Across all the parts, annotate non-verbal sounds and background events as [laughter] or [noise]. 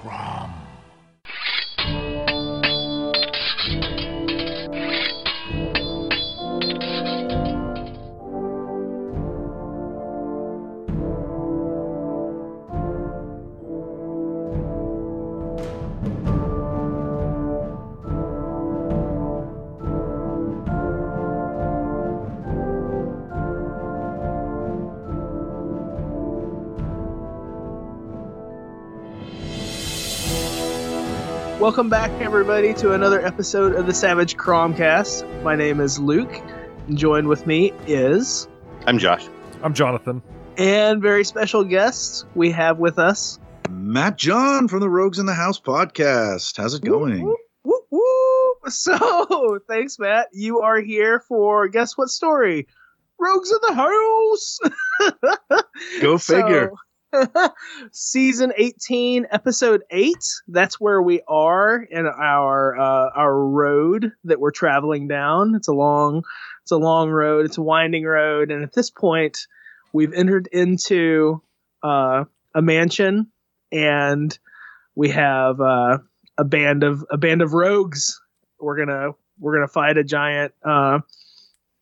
Crom. Welcome back, everybody, to another episode of the Savage Cromcast. My name is Luke, and joined with me is, I'm Josh. I'm Jonathan. and very special guests we have with us. Matt John from the Rogues in the House podcast. How's it going? Whoop, whoop, whoop. [laughs] So, thanks, Matt. You are here for guess what story? Rogues in the House. [laughs] Go figure. So, [laughs] season 18 episode 8 that's where we are in our uh, our road that we're traveling down. It's a long it's a long road. It's a winding road. And at this point we've entered into uh, a mansion and we have uh, a band of a band of rogues. We're gonna we're gonna fight a giant uh,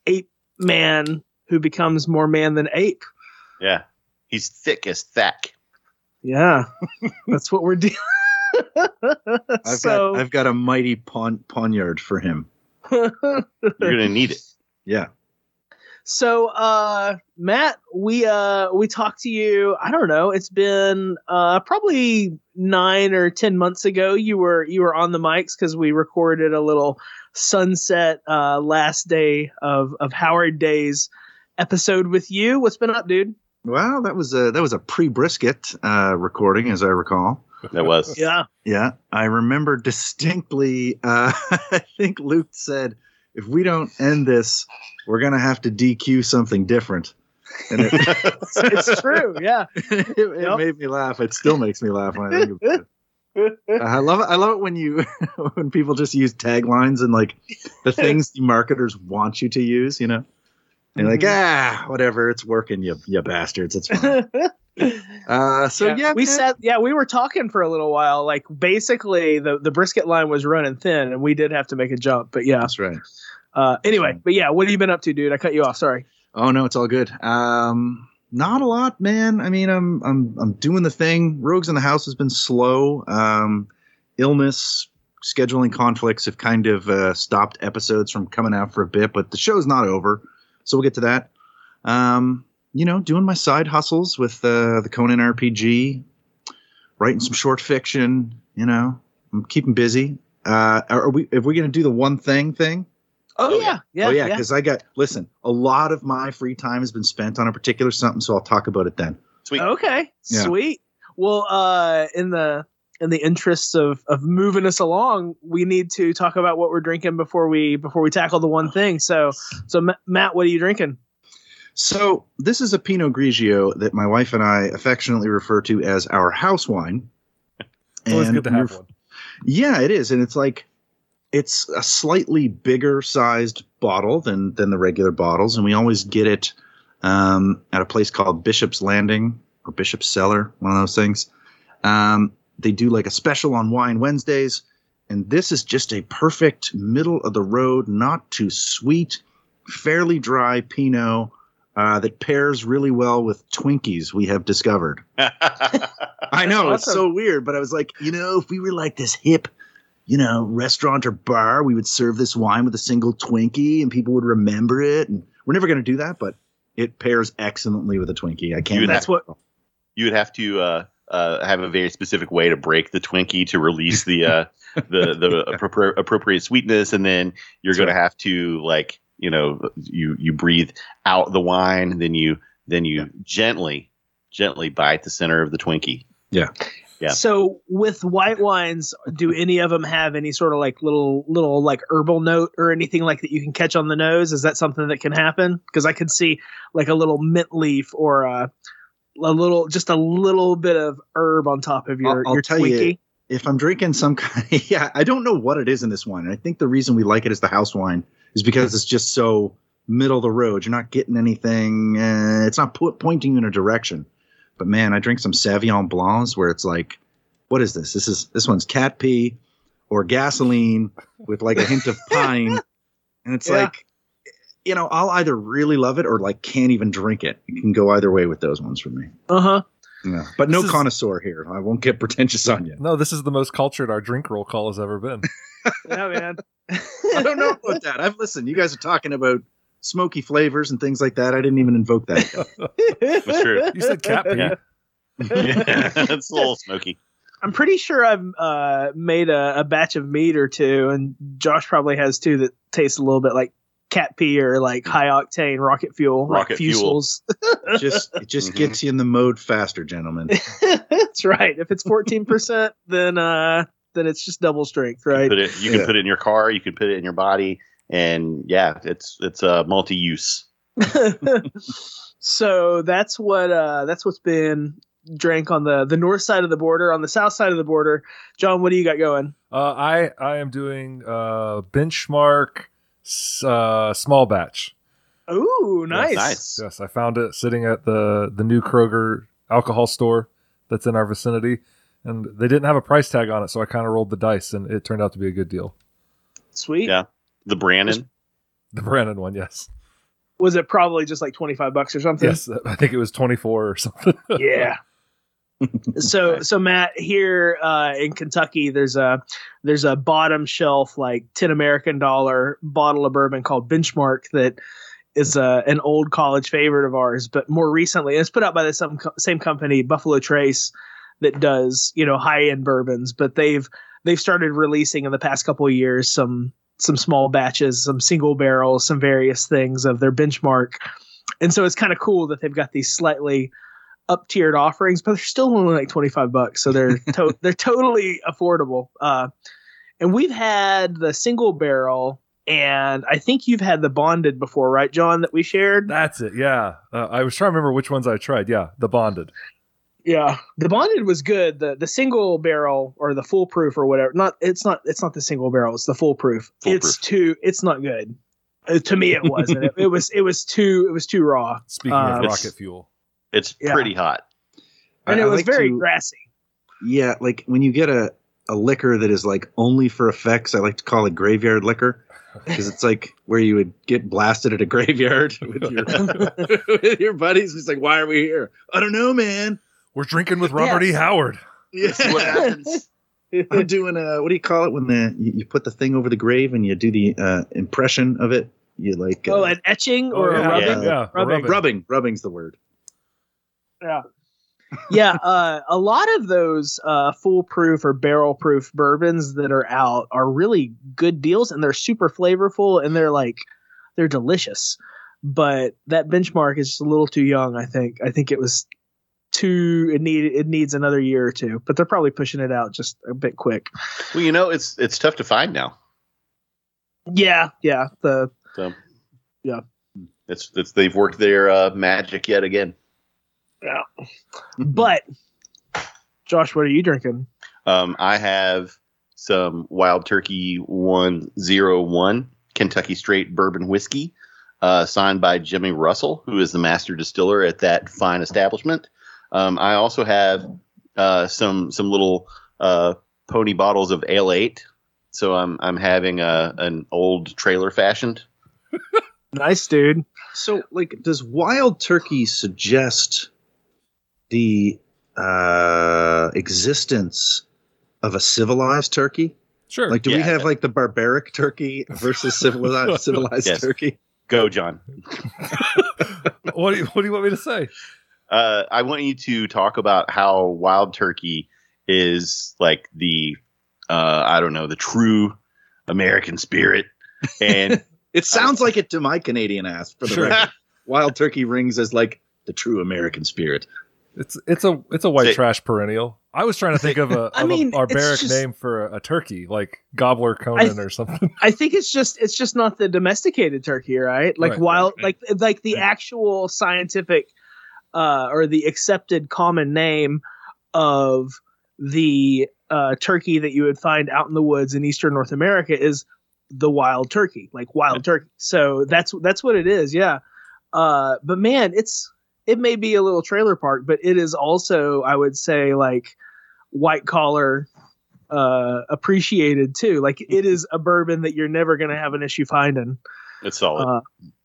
ape man who becomes more man than ape. Yeah. He's thick as thack. Yeah, that's what we're doing. [laughs] I've so, got I've got a mighty pon- poniard for him. [laughs] You're gonna need it. Yeah. so, uh, Matt, we uh we talked to you. I don't know. It's been uh probably nine or ten months ago. You were you were on the mics because we recorded a little sunset uh last day of of Howard Days episode with you. What's been up, dude? Well, that was a that was a pre brisket uh, recording, as I recall. That was. [laughs] Yeah. Yeah, I remember distinctly. Uh, [laughs] I think Luke said, "If we don't end this, we're gonna have to DQ something different." And it, [laughs] It's true. Yeah. it, it Yep. made me laugh. It still makes me laugh when I think about it. I love it. I love it when you when people just use taglines and like the things the marketers want you to use. You know, and like ah, whatever, it's working, you you bastards. It's fine. [laughs] Uh, so yeah, we man. sat. Yeah, we were talking for a little while. Like basically, the the brisket line was running thin, and we did have to make a jump. But yeah. That's right. Uh, anyway, but yeah, what have you been up to, dude? I cut you off. Sorry. Oh no, it's all good. Um, not a lot, man. I mean, I'm I'm I'm doing the thing. Rogues in the House has been slow. Um, illness, scheduling conflicts have kind of uh, stopped episodes from coming out for a bit, but the show's not over, so we'll get to that. Um, you know, doing my side hustles with uh, the Conan RPG, writing some short fiction. You know, I'm keeping busy. Uh, are we? If we gonna do the one thing thing? Oh, Oh, yeah, yeah, oh yeah, yeah. because I got listen. A lot of my free time has been spent on a particular something, so I'll talk about it then. Sweet. Okay, Yeah. sweet. Well, uh, in the in the interests of of moving us along, we need to talk about what we're drinking before we before we tackle the one thing. So, so Ma- Matt, what are you drinking? So this is a Pinot Grigio that my wife and I affectionately refer to as our house wine. It's always good to have one. Yeah, it is, and it's like it's a slightly bigger sized bottle than than the regular bottles, and we always get it um, at a place called Bishop's Landing or Bishop's Cellar, one of those things. Um, they do like a special on Wine Wednesdays, and this is just a perfect middle of the road, not too sweet, fairly dry Pinot. Uh, that pairs really well with Twinkies, we have discovered. [laughs] I know it's so weird, but I was like, you know, if we were like this hip, you know, restaurant or bar, we would serve this wine with a single Twinkie, and people would remember it. And we're never going to do that, but it pairs excellently with a Twinkie. I can't. You would That's what- you would have to uh, uh, have a very specific way to break the Twinkie to release the uh, [laughs] the the appropri- appropriate sweetness, and then you're going to have to like you know you you breathe out the wine, and then you then you gently gently bite the center of the Twinkie. Yeah. So with white wines, do any of them have any sort of like little little like herbal note or anything like that you can catch on the nose? Is that something that can happen? Because I could see like a little mint leaf or a, a little just a little bit of herb on top of your I'll- I'll your tell you, if I'm drinking some [laughs] kind, yeah, I don't know what it is in this wine. And I think the reason we like it as the house wine is because it's just so middle of the road. You're not getting anything. Uh, it's not pu- pointing you in a direction. But man, I drink some Sauvignon Blancs where it's like what is this? This is this one's cat pee or gasoline with like a hint of [laughs] pine, and it's Yeah. like, you know, I'll either really love it or like can't even drink it. It can go either way with those ones for me. Uh huh. Yeah, but no is- connoisseur here. I won't get pretentious on you. No, this is the most cultured our drink roll call has ever been. [laughs] Yeah, man. I don't know about that. I've listened. You guys are talking about smoky flavors and things like that. I didn't even invoke that. yet. [laughs] That's true. You said cat pee. Yeah. [laughs] yeah, it's a little smoky. I'm pretty sure I've uh, made a, a batch of meat or two, and Josh probably has two that taste a little bit like cat pee or like high octane rocket fuel, Rocket like fusels. It just it just Mhm. gets you in the mode faster, gentlemen. [laughs] That's right. If it's 14%, [laughs] then uh, then it's just double strength, right? Put it, you can Yeah. put it in your car. You can put it in your body, and yeah, it's it's a uh, multi-use. [laughs] so that's what uh, that's what's been drank on the the north side of the border. On the south side of the border, John, what do you got going? Uh, I I am doing uh, benchmark s- uh, small batch. Ooh, nice. Nice. Yes, I found it sitting at the the new Kroger alcohol store that's in our vicinity, and they didn't have a price tag on it, so I kind of rolled the dice, and it turned out to be a good deal. Sweet. Yeah. The Brandon. The Brandon one, yes, Was it probably just like 25 bucks or something? yes, I think it was twenty four or something. [laughs] yeah. So so Matt here uh, in Kentucky there's a there's a bottom shelf like 10 American dollar bottle of bourbon called Benchmark that is uh, an old college favorite of ours but more recently it's put out by the same, same company Buffalo Trace that does you know high end bourbons but they've they've started releasing in the past couple of years some some small batches some single barrels some various things of their benchmark. And so it's kind of cool that they've got these slightly up tiered offerings, but they're still only like 25 bucks. So they're, [laughs] to- they're totally affordable. Uh, and we've had the single barrel and I think you've had the bonded before, right, John, that we shared? That's it. Yeah, uh, I was trying to remember which ones I tried. Yeah, the bonded. Yeah. The bonded was good. The, the single barrel or the foolproof or whatever. Not, it's not, it's not the single barrel. It's the foolproof. It's too, it's not good. Uh, to me, it wasn't. it, [laughs] it was, it was too, it was too raw. Speaking Uh, of rocket fuel, It's Yeah. pretty hot. And I- it was like very to- grassy. Yeah, like when you get a, a liquor that is like only for effects, I like to call it graveyard liquor because it's like where you would get blasted at a [laughs] graveyard with your [laughs] with your buddies. It's like, why are we here? I don't know, man. we're drinking with Robert E. Howard. Yeah, This is what happens. [laughs] I'm doing a what do you call it when the you, you put the thing over the grave and you do the uh, impression of it? You like Oh, uh, an etching or Oh, a rubbing? yeah, yeah, Rubbing. rubbing. rubbing. Rubbing's the word. Yeah. yeah, uh, a lot of those uh, foolproof or barrel proof bourbons that are out are really good deals and they're super flavorful and they're like they're delicious. But that benchmark is just a little too young, I think. I think it was too it need it needs another year or two, but they're probably pushing it out just a bit quick. Well, you know, it's it's tough to find now. Yeah, yeah. The So Yeah. it's it's they've worked their uh, magic yet again. But Josh, what are you drinking? Um, I have some Wild Turkey 101 Kentucky Straight Bourbon Whiskey, uh, signed by Jimmy Russell, who is the master distiller at that fine establishment. Um, I also have uh, some some little uh, pony bottles of Ale 8. So I'm I'm having a, an old trailer fashioned. [laughs] Nice, dude. So, like, does wild turkey suggest the uh, existence of a civilized turkey? Sure. Like, do we Yeah. have like the barbaric turkey versus [laughs] civilized civilized Yes. turkey? Go, John. [laughs] what do you What do you want me to say? uh, I want you to talk about how wild turkey is like the uh, I don't know the true American spirit, and [laughs] It sounds like it to my Canadian ass. For the Sure. record, wild turkey rings as like the true American spirit. It's it's a it's a white Say- trash perennial. I was trying to think of a, [laughs] I of mean, a barbaric just- name for a, a turkey, like Gobbler Conan or something. I think it's just it's just not the domesticated turkey, right? Like Right, wild, right, like like the actual scientific uh, or the accepted common name of the uh, turkey that you would find out in the woods in eastern North America is the wild turkey, like wild turkey. So that's that's what it is, yeah. Uh, but man, it's it may be a little trailer park, but it is also I would say like white collar uh, appreciated too. Like it is a bourbon that you're never going to have an issue finding. It's solid. Uh,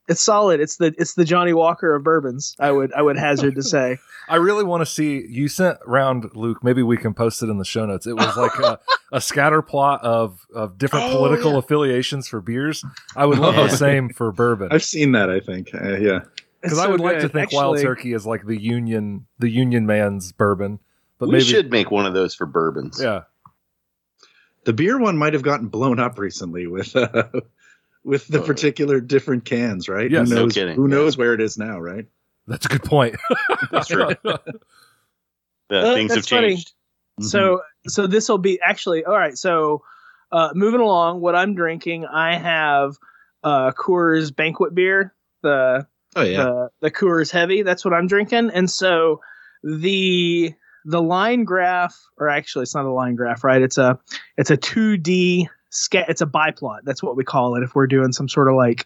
it's solid. It's the it's the Johnnie Walker of bourbons. I would I would hazard to say. [laughs] I really want to see. You sent round Luke. Maybe we can post it in the show notes. It was like a, a scatter plot of of different Oh, political yeah. affiliations for beers. I would love Yeah. the same for bourbon I've seen that. I think. Uh, yeah. Because It's I so would like to good. think Wild Turkey is like the Union the Union man's bourbon. But we maybe should make one of those for bourbons. yeah. The beer one might have gotten blown up recently with uh, [laughs] with the Uh, particular different cans, right? Yes. who No knows? kidding, Who yeah. knows where it is now, right? That's a good point. [laughs] That's true. [laughs] Things have that's funny. changed. So so this will be actually all right. So uh, moving along, what I'm drinking, I have uh, Coors Banquet beer, the oh yeah, the the Coors Heavy. That's what I'm drinking, and so the the line graph, or actually, it's not a line graph, right? It's a it's a 2D sca- It's a biplot. That's what we call it if we're doing some sort of like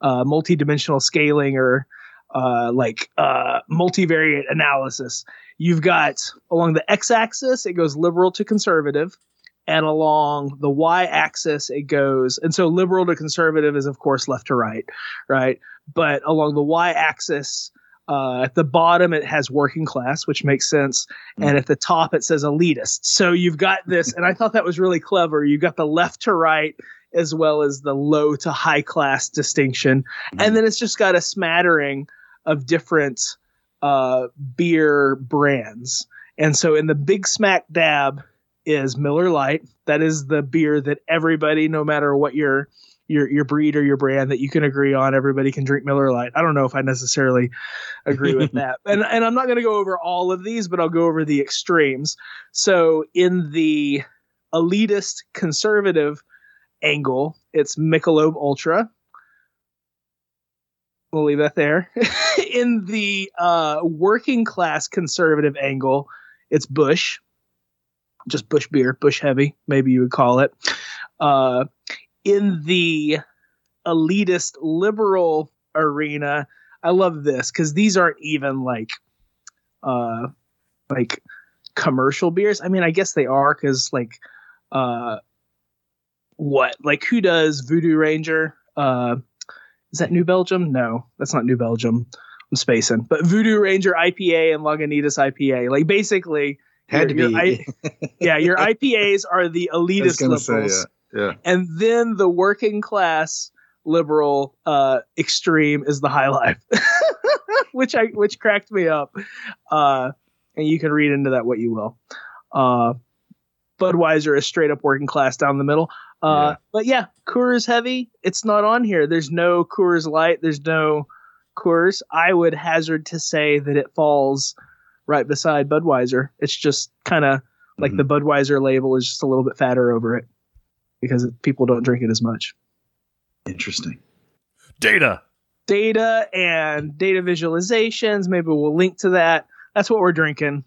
uh, multi-dimensional scaling or uh, like uh, multivariate analysis. You've got along the x-axis, it goes liberal to conservative. And along the y-axis, it goes, and so liberal to conservative is, of course, left to right, right? But along the y-axis, uh, at the bottom, it has working class, which makes sense, and at the top, it says elitist. So you've got this, and I thought that was really clever. You've got the left to right as well as the low to high class distinction, and then it's just got a smattering of different uh, beer brands. And so in the Big Smack Dab is Miller Lite. That is the beer that everybody, no matter what your your your breed or your brand, that you can agree on, everybody can drink Miller Lite. I don't know if I necessarily agree with [laughs] that. And and I'm not going to go over all of these, but I'll go over the extremes. So in the elitist conservative angle, it's Michelob Ultra. We'll leave that there. [laughs] in the uh, working class conservative angle, it's Busch, just Busch beer, Busch heavy, maybe you would call it. Uh, in the elitist liberal arena, I love this because these aren't even like, uh, like commercial beers. I mean, I guess they are because like, uh, what like who does Voodoo Ranger? Uh, is that New Belgium? No, that's not New Belgium. I'm spacing. But Voodoo Ranger IPA and Lagunitas IPA, like basically, had to be. [laughs] your I- yeah, your IPAs are the elitist gonna say, liberals, yeah, yeah. and then the working class liberal uh, extreme is the High Life, [laughs] which I which cracked me up. Uh, and you can read into that what you will. Uh, Budweiser is straight up working class down the middle. Uh, Yeah. But yeah, Coors Heavy, it's not on here. There's no Coors Light. There's no Coors. I would hazard to say that it falls right beside Budweiser. It's just kind of like Mhm. the Budweiser label is just a little bit fatter over it because people don't drink it as much. Interesting. Data. Data and data visualizations. Maybe we'll link to that. That's what we're drinking.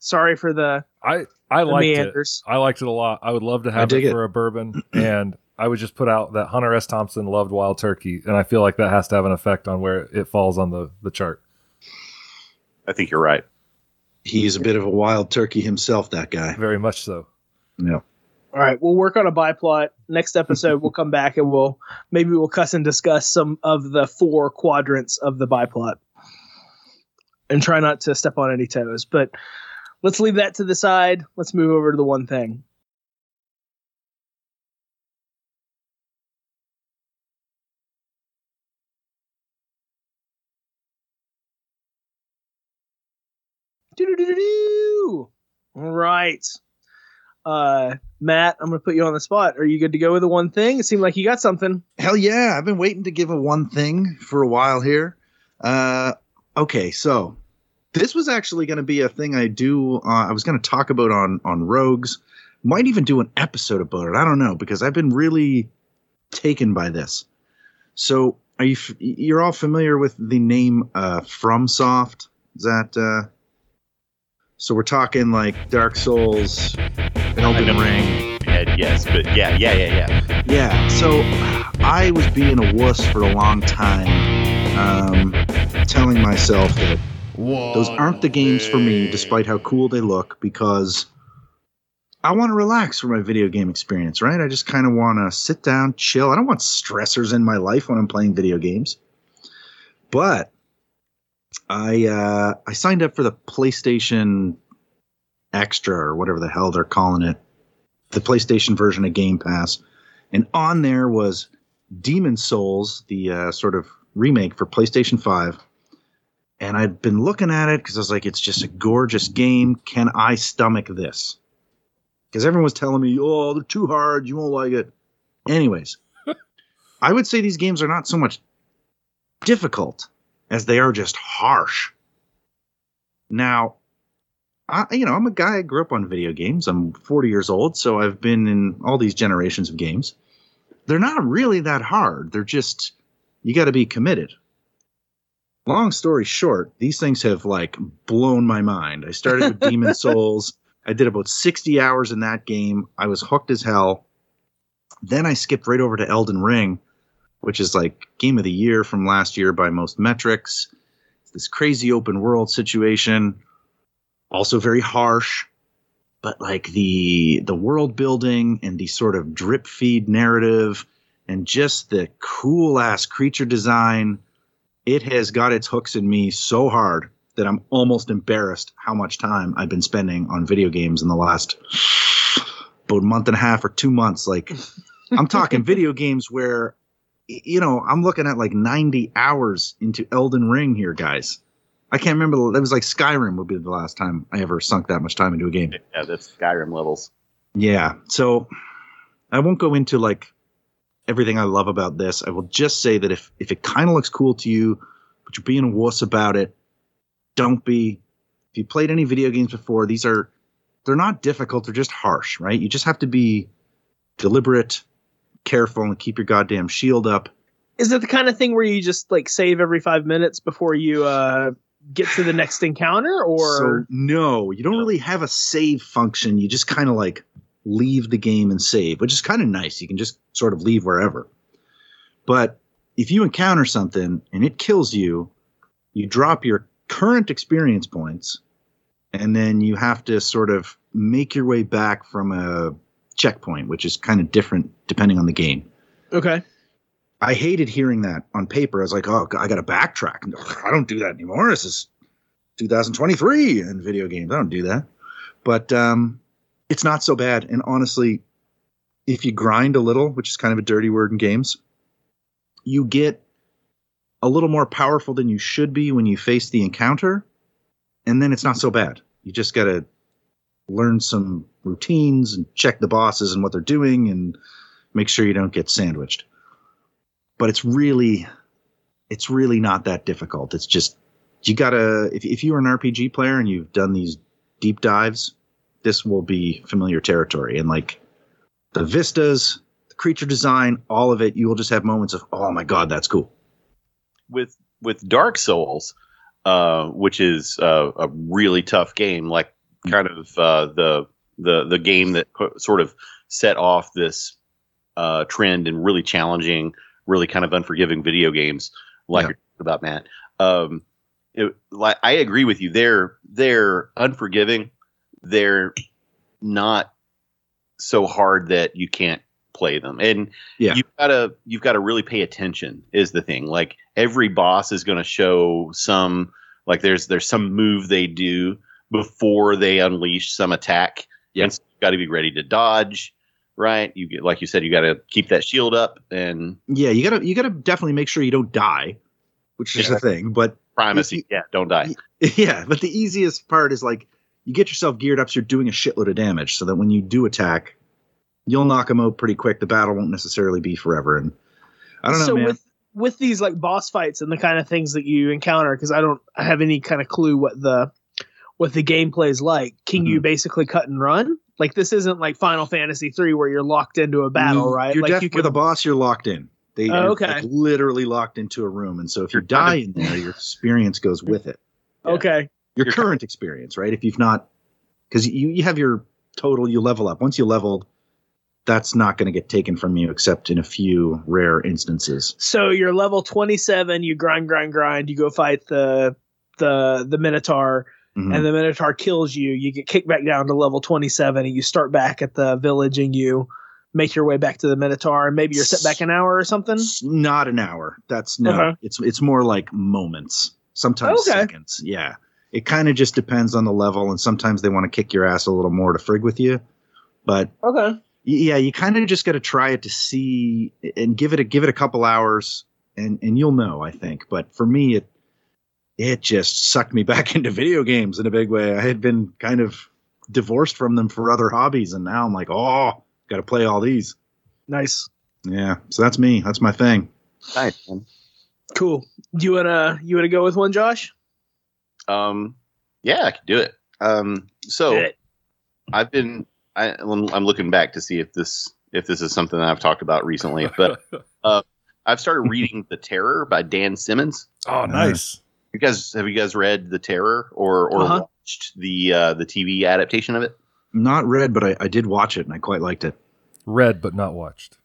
Sorry for the, I I the liked it. I liked it a lot. I would love to have dig it it. for a bourbon, and I would just put out that Hunter S. Thompson loved Wild Turkey, and I feel like that has to have an effect on where it falls on the the chart. I think you're right. He's a bit of a wild turkey himself. That guy. Very much so. Yeah. All right, we'll work on a biplot. Next episode, we'll come back and we'll maybe we'll cuss and discuss some of the four quadrants of the biplot, and try not to step on any toes. But let's leave that to the side. Let's move over to the one thing. All right. Uh, Matt, I'm going to put you on the spot. Are you good to go with the one thing? It seemed like you got something. Hell yeah! I've been waiting to give a one thing for a while here. Uh, okay, so this was actually going to be a thing I do. Uh, I was going to talk about on on Rogues. Might even do an episode about it. I don't know because I've been really taken by this. So, are you? f- You're all familiar with the name uh, FromSoft? Is that? Uh, so we're talking like Dark Souls, Elden know. Ring. Ed, yes, but yeah, yeah, yeah, yeah. Yeah, so I was being a wuss for a long time, um, telling myself that those aren't the games for me, despite how cool they look, because I want to relax for my video game experience, right? I just kind of want to sit down, chill. I don't want stressors in my life when I'm playing video games. But I uh, I signed up for the PlayStation Extra or whatever the hell they're calling it, the PlayStation version of Game Pass, and on there was Demon's Souls, the uh, sort of remake for PlayStation Five. And I'd been looking at it because I was like, it's just a gorgeous game. Can I stomach this? Because everyone was telling me, oh, they're too hard. You won't like it. Anyways, [laughs] I would say these games are not so much difficult as they are just harsh. Now, I, you know, I'm a guy. I grew up on video games. I'm 40 years old, so I've been in all these generations of games. They're not really that hard. They're just you got to be committed. Long story short, these things have like blown my mind. I started with [laughs] Demon's Souls. I did about 60 hours in that game. I was hooked as hell. Then I skipped right over to Elden Ring, which is like game of the year from last year by most metrics. It's this crazy open world situation, also very harsh, but like the the world building and the sort of drip feed narrative and just the cool ass creature design, it has got its hooks in me so hard that I'm almost embarrassed how much time I've been spending on video games in the last about a month and a half or two months. Like [laughs] I'm talking video games where you know, I'm looking at like 90 hours into Elden Ring here, guys. I can't remember. That was like Skyrim would be the last time I ever sunk that much time into a game. Yeah, that's Skyrim levels. Yeah. So I won't go into like everything I love about this. I will just say that if if it kind of looks cool to you, but you're being a wuss about it, don't be. If you played any video games before, these are they're not difficult. They're just harsh, right? You just have to be deliberate, careful, and keep your goddamn shield up. Is it the kind of thing where you just like save every five minutes before you uh, get to the next encounter, or So no, you don't really have a save function. You just kind of like leave the game and save, which is kind of nice. You can just sort of leave wherever. But if you encounter something and it kills you, you drop your current experience points, and then you have to sort of make your way back from a checkpoint, which is kind of different depending on the game. okay? I hated hearing that on paper. I was like, oh, I got to backtrack. I don't do that anymore. This is 2023 in video games. I don't do that. But um, it's not so bad. And honestly, if you grind a little, which is kind of a dirty word in games, you get a little more powerful than you should be when you face the encounter. And then it's not so bad. You just got to learn some routines and check the bosses and what they're doing and make sure you don't get sandwiched but it's really it's really not that difficult. It's just you gotta if, if you're an rpg player and you've done these deep dives this will be familiar territory. And like the vistas the creature design all of it you will just have moments of oh my god that's cool. With with Dark Souls, uh, which is uh, a really tough game, like kind of uh, the the the game that sort of set off this uh, trend and really challenging, really kind of unforgiving video games, like Yeah. about Matt. Um, it, like I agree with you. They're they're unforgiving. They're not so hard that you can't play them, and Yeah. you've got to you've got to really pay attention. Is the thing like every boss is going to show some like there's there's some move they do before they unleash some attack. Yeah. And so you've got to be ready to dodge, right? You get like you said, you got to keep that shield up and yeah you gotta you gotta definitely make sure you don't die which is Yeah. the thing but primacy. If yeah, don't die. [laughs] yeah but the easiest part is like you get yourself geared up so you're doing a shitload of damage so that when you do attack you'll knock them out pretty quick the battle won't necessarily be forever and i don't know so man with with these like boss fights and the kind of things that you encounter, because I don't have any kind of clue what the what the gameplay is like. Can mm-hmm. you basically cut and run? Like this isn't like Final Fantasy three where you're locked into a battle, You- right? You're like def- you with a boss, you're locked in. They Oh, are okay. like, literally locked into a room, and so if you You're die in there, your experience goes with it. okay, Your You're current experience, right? If you've not, because you you have your total, you level up. Once you leveled, that's not going to get taken from you except in a few rare instances. so you're level twenty seven. You grind, grind, grind. You go fight the the the Minotaur. Mhm. and the Minotaur kills you, you get kicked back down to level 27 and you start back at the village and you make your way back to the Minotaur and maybe you're set back an hour or something. Not an hour. That's no. Uh-huh. It's it's more like moments. Sometimes Okay. seconds. Yeah. It kind of just depends on the level, and sometimes they want to kick your ass a little more to frig with you. But Okay. yeah, you kind of just got to try it to see and give it a give it a couple hours, and and you'll know. I think. But for me, it it just sucked me [laughs] back into video games in a big way. I had been kind of divorced from them for other hobbies, and now I'm like, oh, got to play all these. Nice. Yeah, so that's me. That's my thing. Nice, man. Cool. Do you wanna you wanna go with one, Josh? Um, yeah, I can do it. Um, so it. I've been I, I'm I'm looking back to see if this if this is something that I've talked about recently, but [laughs] I've started reading The Terror by Dan Simmons. oh, nice. You guys have you guys read The Terror or or Uh-huh. watched the uh, the TV adaptation of it? Not read, but I, I did watch it and I quite liked it. Read but not watched.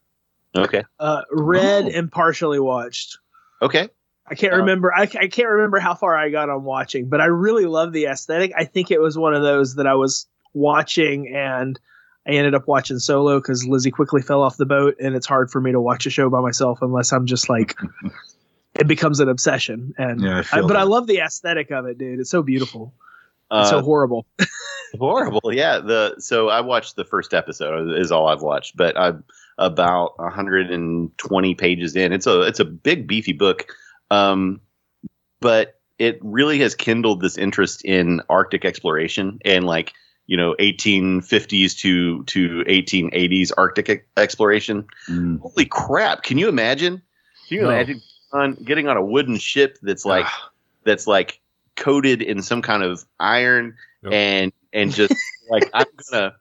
Okay, Uh, read Oh. and partially watched. okay. I can't Uh, remember. I, I can't remember how far I got on watching, but I really love the aesthetic. I think it was one of those that I was watching and I ended up watching solo because Lizzie quickly fell off the boat, and it's hard for me to watch a show by myself unless I'm just like [laughs] it becomes an obsession. And Yeah, I I- feel but I love the aesthetic of it, dude. It's so beautiful. Uh, It's so horrible. [laughs] horrible yeah the so i watched the first episode is all i've watched but i'm about 120 pages in it's a it's a big beefy book um but it really has kindled this interest in arctic exploration and like you know 1850s to to 1880s arctic e- exploration Mm. holy crap can you imagine can you No. imagine on getting on a wooden ship that's like that's like coated in some kind of iron Yep. and and just [laughs] like I'm gonna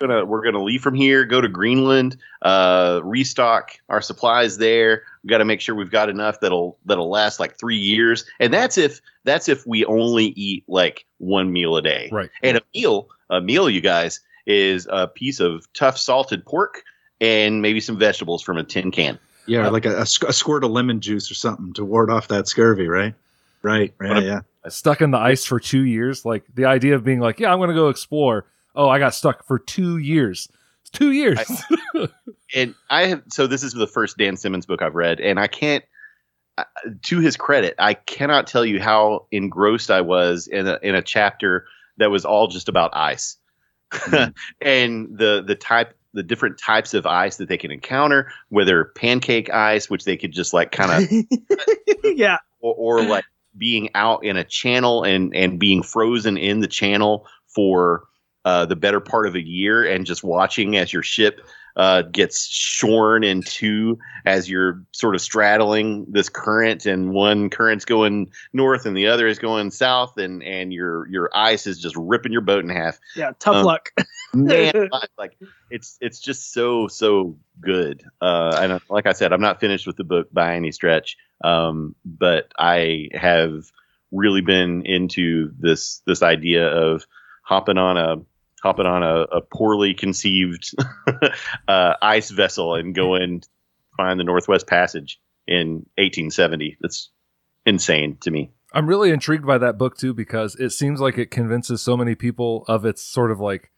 gonna we're gonna leave from here, go to Greenland, uh, restock our supplies there. We got to make sure we've got enough that'll that'll last like three years, and that's if that's if we only eat like one meal a day. Right. And a meal, a meal, you guys, is a piece of tough salted pork and maybe some vegetables from a tin can. Yeah, Uh, like a, a a squirt of lemon juice or something to ward off that scurvy, right? Right, What right, a- yeah. Stuck in the ice for two years. Like the idea of being like, yeah, I'm going to go explore. Oh, I got stuck for two years. It's two years. [laughs] and I have so this is the first Dan Simmons book I've read, and I can't. uh, To his credit, I cannot tell you how engrossed I was in a, in a chapter that was all just about ice, [laughs] and the the type the different types of ice that they can encounter, whether pancake ice, which they could just like kind of [laughs] yeah. or, or like being out in a channel and and being frozen in the channel for uh, the better part of a year and just watching as your ship uh, gets shorn in two as you're sort of straddling this current and one current's going north and the other is going south and and your your ice is just ripping your boat in half Yeah. Tough Um, luck. man [laughs] [laughs] like it's it's just so so good uh and like i said i'm not finished with the book by any stretch um but i have really been into this this idea of hopping on a hopping on a, a poorly conceived [laughs] uh ice vessel and going find the northwest passage in 1870 that's insane to me I'm really intrigued by that book too because it seems like it convinces so many people of its sort of like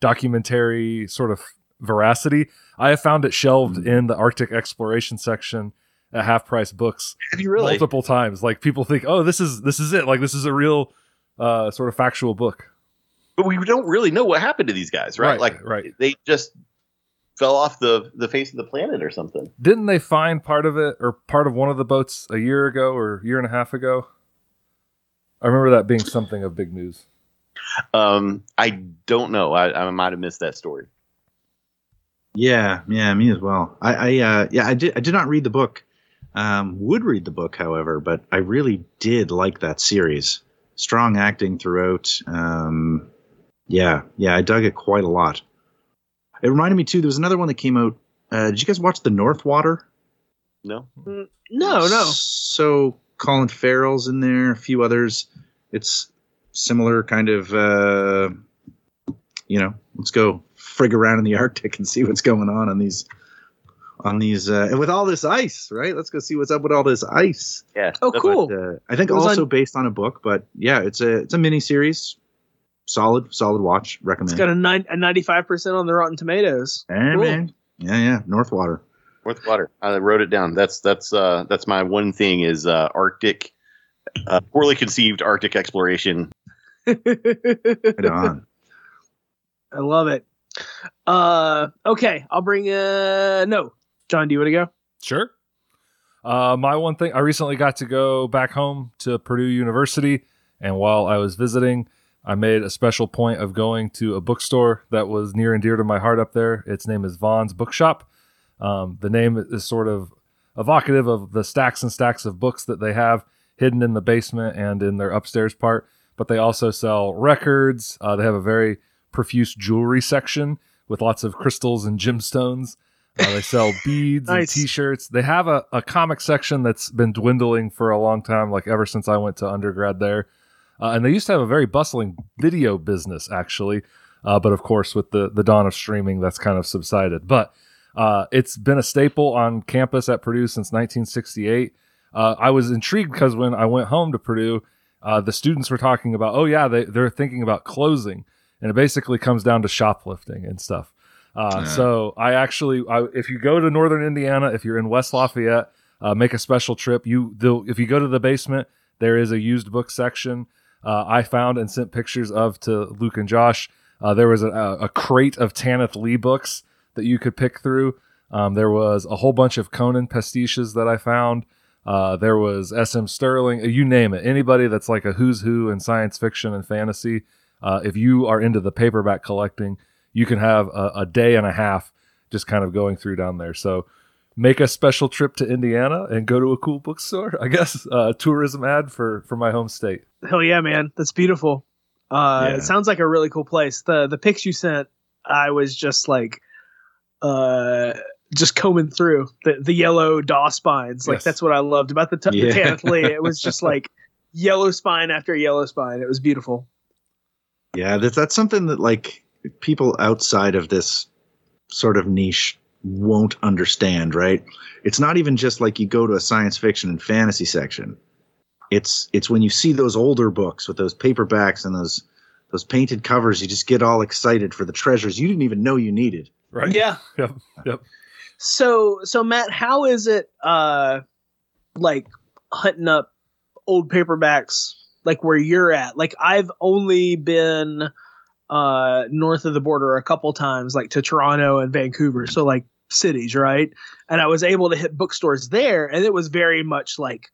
documentary sort of veracity. I have found it shelved Mhm. in the Arctic exploration section at half price books really multiple times. Like people think, "Oh, this is this is it. Like this is a real uh, sort of factual book." But we don't really know what happened to these guys right, like right. they just fell off the the face of the planet or something. Didn't they find part of it or part of one of the boats a year ago or year and a half ago? I remember that being something of big news. Um, I don't know. I, I might have missed that story. Yeah, yeah, me as well. I, I uh, yeah, I did. I did not read the book. Um, would read the book, however, but I really did like that series. Strong acting throughout. Um, yeah, yeah, I dug it quite a lot. It reminded me too. There was another one that came out. Uh, did you guys watch the North Water? No. no, no. So Colin Farrell's in there, a few others. It's similar kind of. Uh, you know, let's go frig around in the Arctic and see what's going on on these on these uh, and with all this ice, right? Let's go see what's up with all this ice. Yeah. Oh, cool. But, uh, I think also on- based on a book, but yeah, it's a it's a mini series. Solid, solid watch. Recommend. It's got a nine a ninety five percent on the Rotten Tomatoes. Hey, cool. man. Yeah, yeah. Northwater. North Water. I wrote it down. That's that's uh that's my one thing is uh Arctic uh, poorly conceived Arctic exploration. Right on. [laughs] I love it. Uh, okay, I'll bring. Uh, no, John, do you want to go? Sure. Uh, my one thing, I recently got to go back home to Purdue University, and while I was visiting, I made a special point of going to a bookstore that was near and dear to my heart up there. Its name is Von's Bookshop. Um, the name is sort of evocative of the stacks and stacks of books that they have hidden in the basement and in their upstairs part. But they also sell records. Uh, they have a very profuse jewelry section with lots of crystals and gemstones. Uh, they sell [laughs] beads and t-shirts. They have a, a comic section that's been dwindling for a long time, like ever since I went to undergrad there. Uh, and they used to have a very bustling video business, actually. Uh, but of course, with the, the dawn of streaming, that's kind of subsided. But uh, it's been a staple on campus at Purdue since 1968. Uh, I was intrigued because when I went home to Purdue, uh, the students were talking about, oh, yeah, they, they're thinking about closing. And it basically comes down to shoplifting and stuff. Uh, Yeah. So I actually, I, if you go to Northern Indiana, if you're in West Lafayette, uh, make a special trip. You, if you go to the basement, there is a used book section. Uh, I found and sent pictures of to Luke and Josh. Uh, there was a, a crate of Tanith Lee books that you could pick through. Um, there was a whole bunch of Conan pastiches that I found. Uh, there was S.M. Stirling, uh, you name it. Anybody that's like a who's who in science fiction and fantasy. Uh, if you are into the paperback collecting, you can have a, a day and a half just kind of going through down there. So make a special trip to Indiana and go to a cool bookstore. [laughs] I guess uh, tourism ad for for my home state. Hell yeah, man, that's beautiful. Uh, Yeah. It sounds like a really cool place. the The pics you sent, I was just like, uh, just combing through the the yellow DAW spines. Like Yes. that's what I loved about the, t- Yeah. the Tanith Lee. It was just [laughs] like yellow spine after yellow spine. It was beautiful. Yeah, that's that's something that like people outside of this sort of niche won't understand, right? It's not even just like you go to a science fiction and fantasy section. It's it's when you see those older books with those paperbacks and those those painted covers, you just get all excited for the treasures you didn't even know you needed. Right? Yeah. Yep. Yep. So so Matt, how is it uh like hunting up old paperbacks like where you're at? Like I've only been uh north of the border a couple times like to Toronto and Vancouver. So like cities, right? And I was able to hit bookstores there and it was very much like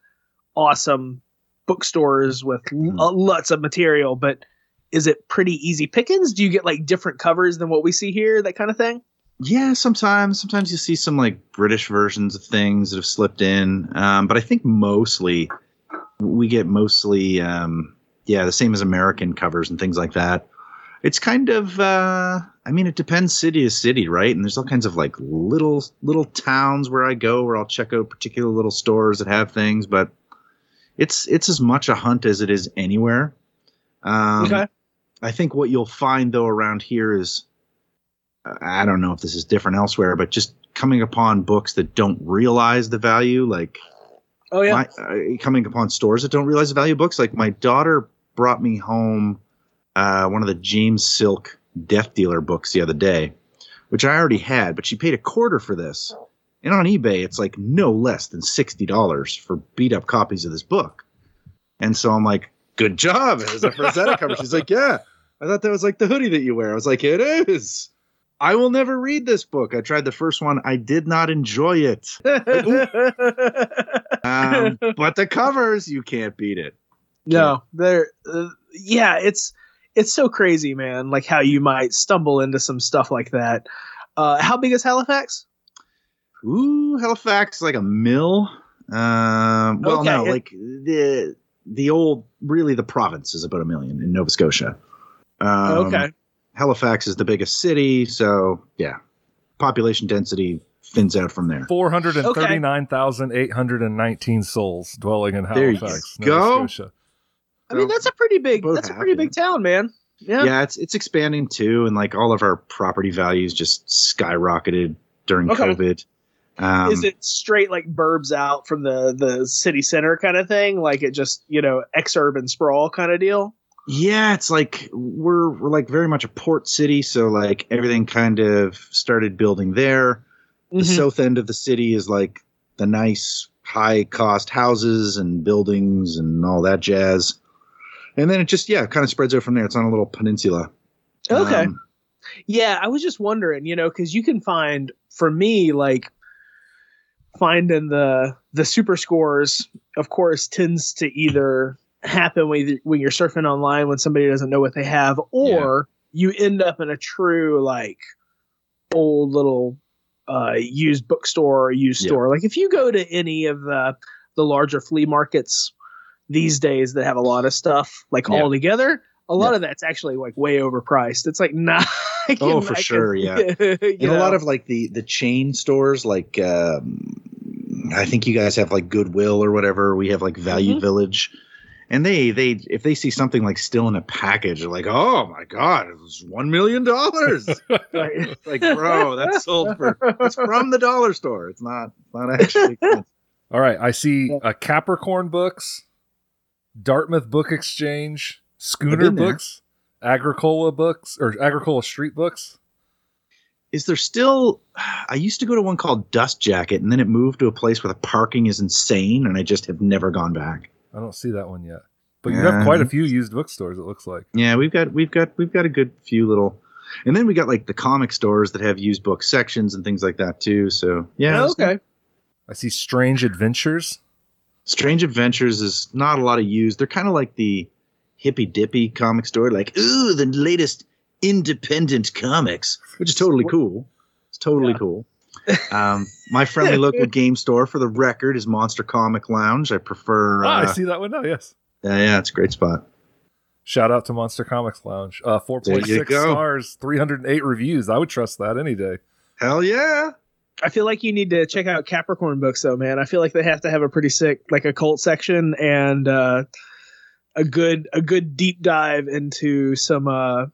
awesome bookstores with Hmm. l- lots of material, but is it pretty easy pickings? Do you get like different covers than what we see here, that kind of thing? Yeah, sometimes sometimes you see some like British versions of things that have slipped in, um, but I think mostly we get mostly um, yeah the same as American covers and things like that. It's kind of uh, I mean it depends city to city, right? And there's all kinds of like little little towns where I go where I'll check out particular little stores that have things, but it's it's as much a hunt as it is anywhere. Um, okay. I think what you'll find though around here is I don't know if this is different elsewhere, but just coming upon books that don't realize the value, like Oh yeah. my, uh, coming upon stores that don't realize the value of books. Like my daughter brought me home uh, one of the James Silke Death Dealer books the other day, which I already had, but she paid a quarter for this. And on eBay, it's like no less than sixty dollars for beat up copies of this book. And so I'm like, "Good job!" It was a Frazetta cover. She's like, "Yeah, I thought that was like the hoodie that you wear." I was like, "It is." I will never read this book. I tried the first one. I did not enjoy it. [laughs] Um, but the covers, you can't beat it. no, they're uh, yeah, it's it's so crazy, man. Like how you might stumble into some stuff like that. Uh, how big is Halifax? Ooh, Halifax, like a mill. Um, well, Okay, no, like the the old, really, the province is about a million in Nova Scotia. Um, okay, Halifax is the biggest city, so yeah, population density thins out from there. Four hundred and thirty-nine thousand eight hundred and nineteen souls dwelling in There you Halifax, go. Nova Scotia. I mean that's a pretty big both that's a pretty big town, man. Yeah. Yeah. it's it's expanding too, and like all of our property values just skyrocketed during Okay. COVID. Um, is it straight like burbs out from the the city center kind of thing? Like it just you know ex urban sprawl kind of deal? Yeah, it's like we're we're like very much a port city, so like everything kind of started building there. The Mhm. south end of the city is like the nice high cost houses and buildings and all that jazz. And then it just yeah, kind of spreads out from there. It's on a little peninsula. Okay. Um, Yeah, I was just wondering, you know, because you can find for me like finding the the super scores, of course, tends to either happen when when you're surfing online when somebody doesn't know what they have, or you end up in a true like old little uh, used bookstore or used Yeah. store. Like if you go to any of the the larger flea markets these days that have a lot of stuff like Yeah. all together, a lot Yeah. of that's actually like way overpriced. It's like nah. [laughs] Can- Oh, for I can- sure, yeah. [laughs] you and a lot of like the the chain stores like um i think you guys have like goodwill or whatever we have like value Mhm. village and they they if they see something like still in a package they're like oh my god it was one million dollars [laughs] Right. like bro that's sold for it's from the dollar store it's not it's not actually All right, I see Yeah. uh, Capricorn Books, Dartmouth Book Exchange, Schooner been there. Books, Agricola Books, or Agricola Street Books. Is there still [sighs] i used to go to one called dust jacket and then it moved to a place where the parking is insane and i just have never gone back I don't see that one yet, but you have quite a few used bookstores. It looks like. Yeah, we've got we've got we've got a good few little, and then we got like the comic stores that have used book sections and things like that too. So yeah, Oh, okay. I see Strange Adventures. Strange Adventures is not a lot of used. They're kind of like the hippy dippy comic store, like ooh, the latest independent comics, which is totally cool. It's totally Yeah. cool. Um, my friendly local [laughs] game store, for the record, is Monster Comic Lounge. I prefer. ah, I Uh, see that one now. Yes. yeah, yeah, it's a great spot. Shout out to Monster Comics Lounge. Uh, four There point you six go. stars, three hundred and eight reviews. I would trust that any day. Hell yeah! I feel like you need to check out Capricorn books though, man. I feel like they have to have a pretty sick like a cult section and uh a good a good deep dive into some uh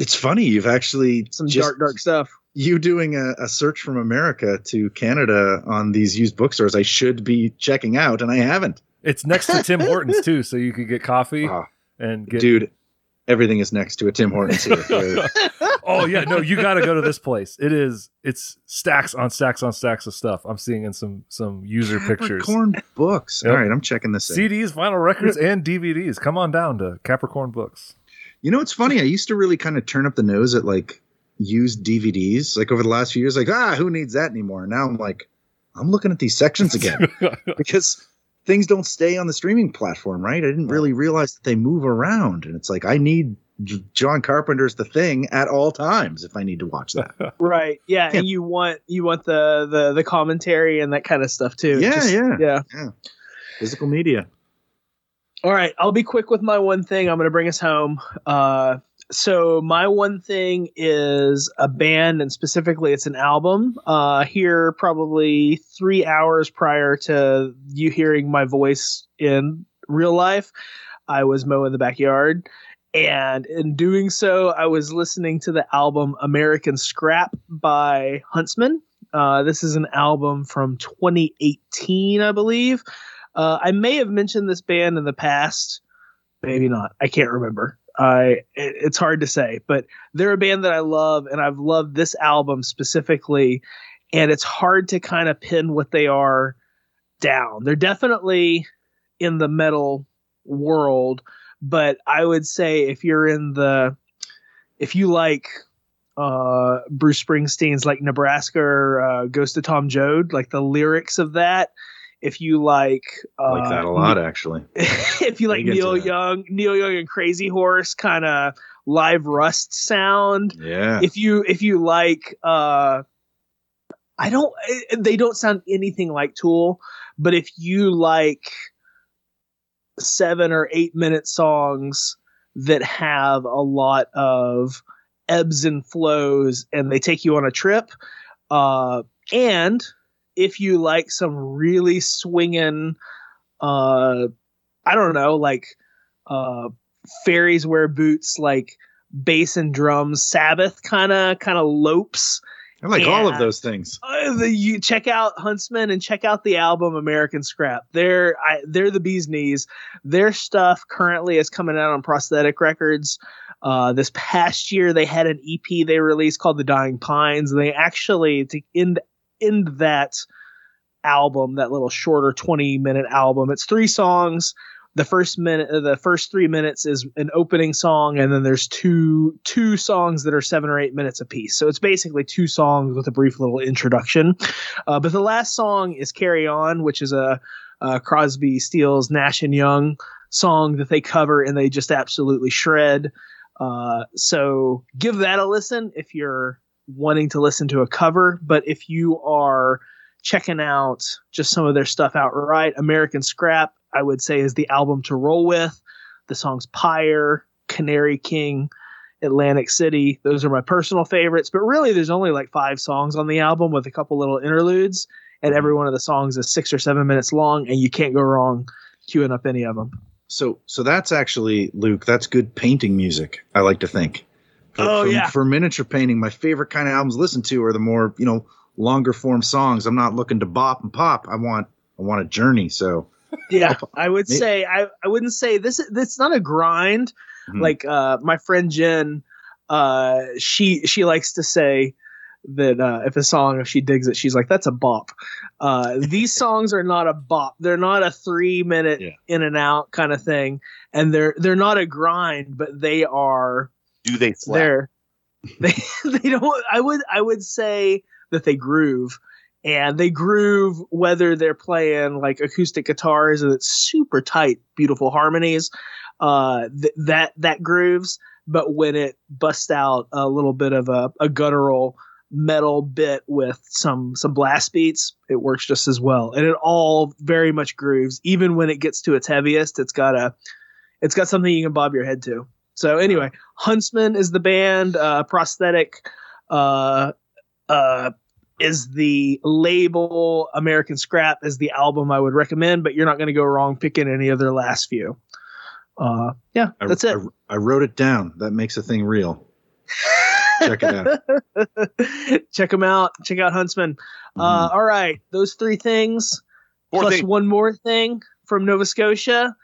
It's funny you've actually some just- dark dark stuff. you doing a, a search from America to Canada on these used bookstores I should be checking out, and I haven't. It's next to Tim Hortons [laughs] too, so you could get coffee Ah, and get. Dude, everything is next to a Tim Hortons here. [laughs] Oh yeah, no, you got to go to this place. It is. It's stacks on stacks on stacks of stuff. I'm seeing in some some user pictures. Capricorn books. Yep. All right, I'm checking this. out. CDs, vinyl records, and DVDs. Come on down to Capricorn Books. You know what's funny? I used to really kind of turn up the nose at like used DVDs. Like over the last few years, like ah, who needs that anymore? Now I'm like, I'm looking at these sections again [laughs] because things don't stay on the streaming platform, right? I didn't really realize that they move around, and it's like I need John Carpenter's The Thing at all times if I need to watch that. [laughs] Right. Yeah, Yeah. and you want you want the the the commentary and that kind of stuff too. Yeah, Just- yeah. Yeah. Physical media. All right, I'll be quick with my one thing. I'm going to bring us home. Uh, so my one thing is a band, and specifically, it's an album. Uh, here, probably three hours prior to you hearing my voice in real life, I was mowing the backyard, and in doing so, I was listening to the album "American Scrap" by Huntsman. Uh, this is an album from 2018, I believe. Uh, I may have mentioned this band in the past, maybe not. I can't remember. I it, it's hard to say, but they're a band that I love, and I've loved this album specifically. And it's hard to kind of pin what they are down. They're definitely in the metal world, but I would say if you're in the if you like uh, Bruce Springsteen's like Nebraska or uh, Ghost of Tom Joad, like the lyrics of that. If you like, uh, like that a lot, actually. [laughs] if you like Neil. Young, Neil Young and Crazy Horse kind of live rust sound. Yeah. If you if you like, uh, I don't, eh, they don't sound anything like Tool, but if you like seven or eight minute songs that have a lot of ebbs and flows and they take you on a trip, uh, and if you like some really swinging, uh, I don't know, like uh, fairies wear boots, like bass and drums, Sabbath kind of kind of lopes, I like all of those things. Uh, the, you check out Huntsman and check out the album American Scrap. They're I, they're the bee's knees. Their stuff currently is coming out on Prosthetic Records. Uh, this past year, they had an EP they released called The Dying Pines. And they actually to end end that album, that little shorter twenty minute album. It's three songs. The first minute, uh, the first three minutes is an opening song, and then there's two two songs that are seven or eight minutes apiece. So it's basically two songs with a brief little introduction. Uh, but the last song is "Carry On," which is a, uh Crosby, Stills, Nash and Young song that they cover and they just absolutely shred. Uh, so give that a listen if you're wanting to listen to a cover. But if you are checking out just some of their stuff outright, American Scrap, I would say is the album to roll with. The songs Pyre, Canary King, Atlantic City. Those are my personal favorites. But really, there's only like five songs on the album with a couple little interludes. And every one of the songs is six or seven minutes long, and you can't go wrong queuing up any of them. So so that's actually Luke. That's good painting music. I like to think. For, Oh, for, yeah. For miniature painting, my favorite kind of albums to listen to are the more you know longer form songs. I'm not looking to bop and pop. I want I want a journey. So Yeah, I would say I, I wouldn't say this. Is this not a grind. Mhm. Like uh, my friend Jen, uh, she she likes to say that uh, if a song if she digs it, she's like that's a bop. Uh, these [laughs] songs are not a bop. They're not a three minute Yeah. in and out kind of thing, and they're they're not a grind, but they are Do they slap? [laughs] they they don't i would i would say that they groove and they groove whether they're playing like acoustic guitars and it's super tight beautiful harmonies uh th- that that grooves. But when it busts out a little bit of a, a guttural metal bit with some some blast beats it works just as well. And it all very much grooves. Even when it gets to its heaviest it's got a it's got something you can bob your head to so anyway huntsman is the band uh prosthetic uh uh is the label american scrap is the album i would recommend but you're not going to go wrong picking any of their last few uh yeah I, that's it I, I wrote it down. That makes a thing real. Check it out. [laughs] check them out check out huntsman uh Mhm. all right those three things Fourth plus thing. one more thing from Nova Scotia,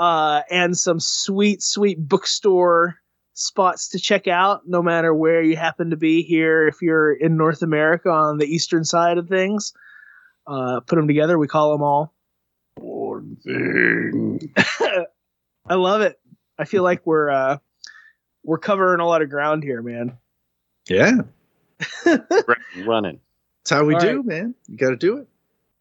uh, and some sweet, sweet bookstore spots to check out, no matter where you happen to be here. If you're in North America on the eastern side of things, uh, put them together. We call them all. Fourth thing. [laughs] I love it. I feel like we're uh, we're covering a lot of ground here, man. yeah, [laughs] running, that's how we All do, right. man. You got to do it.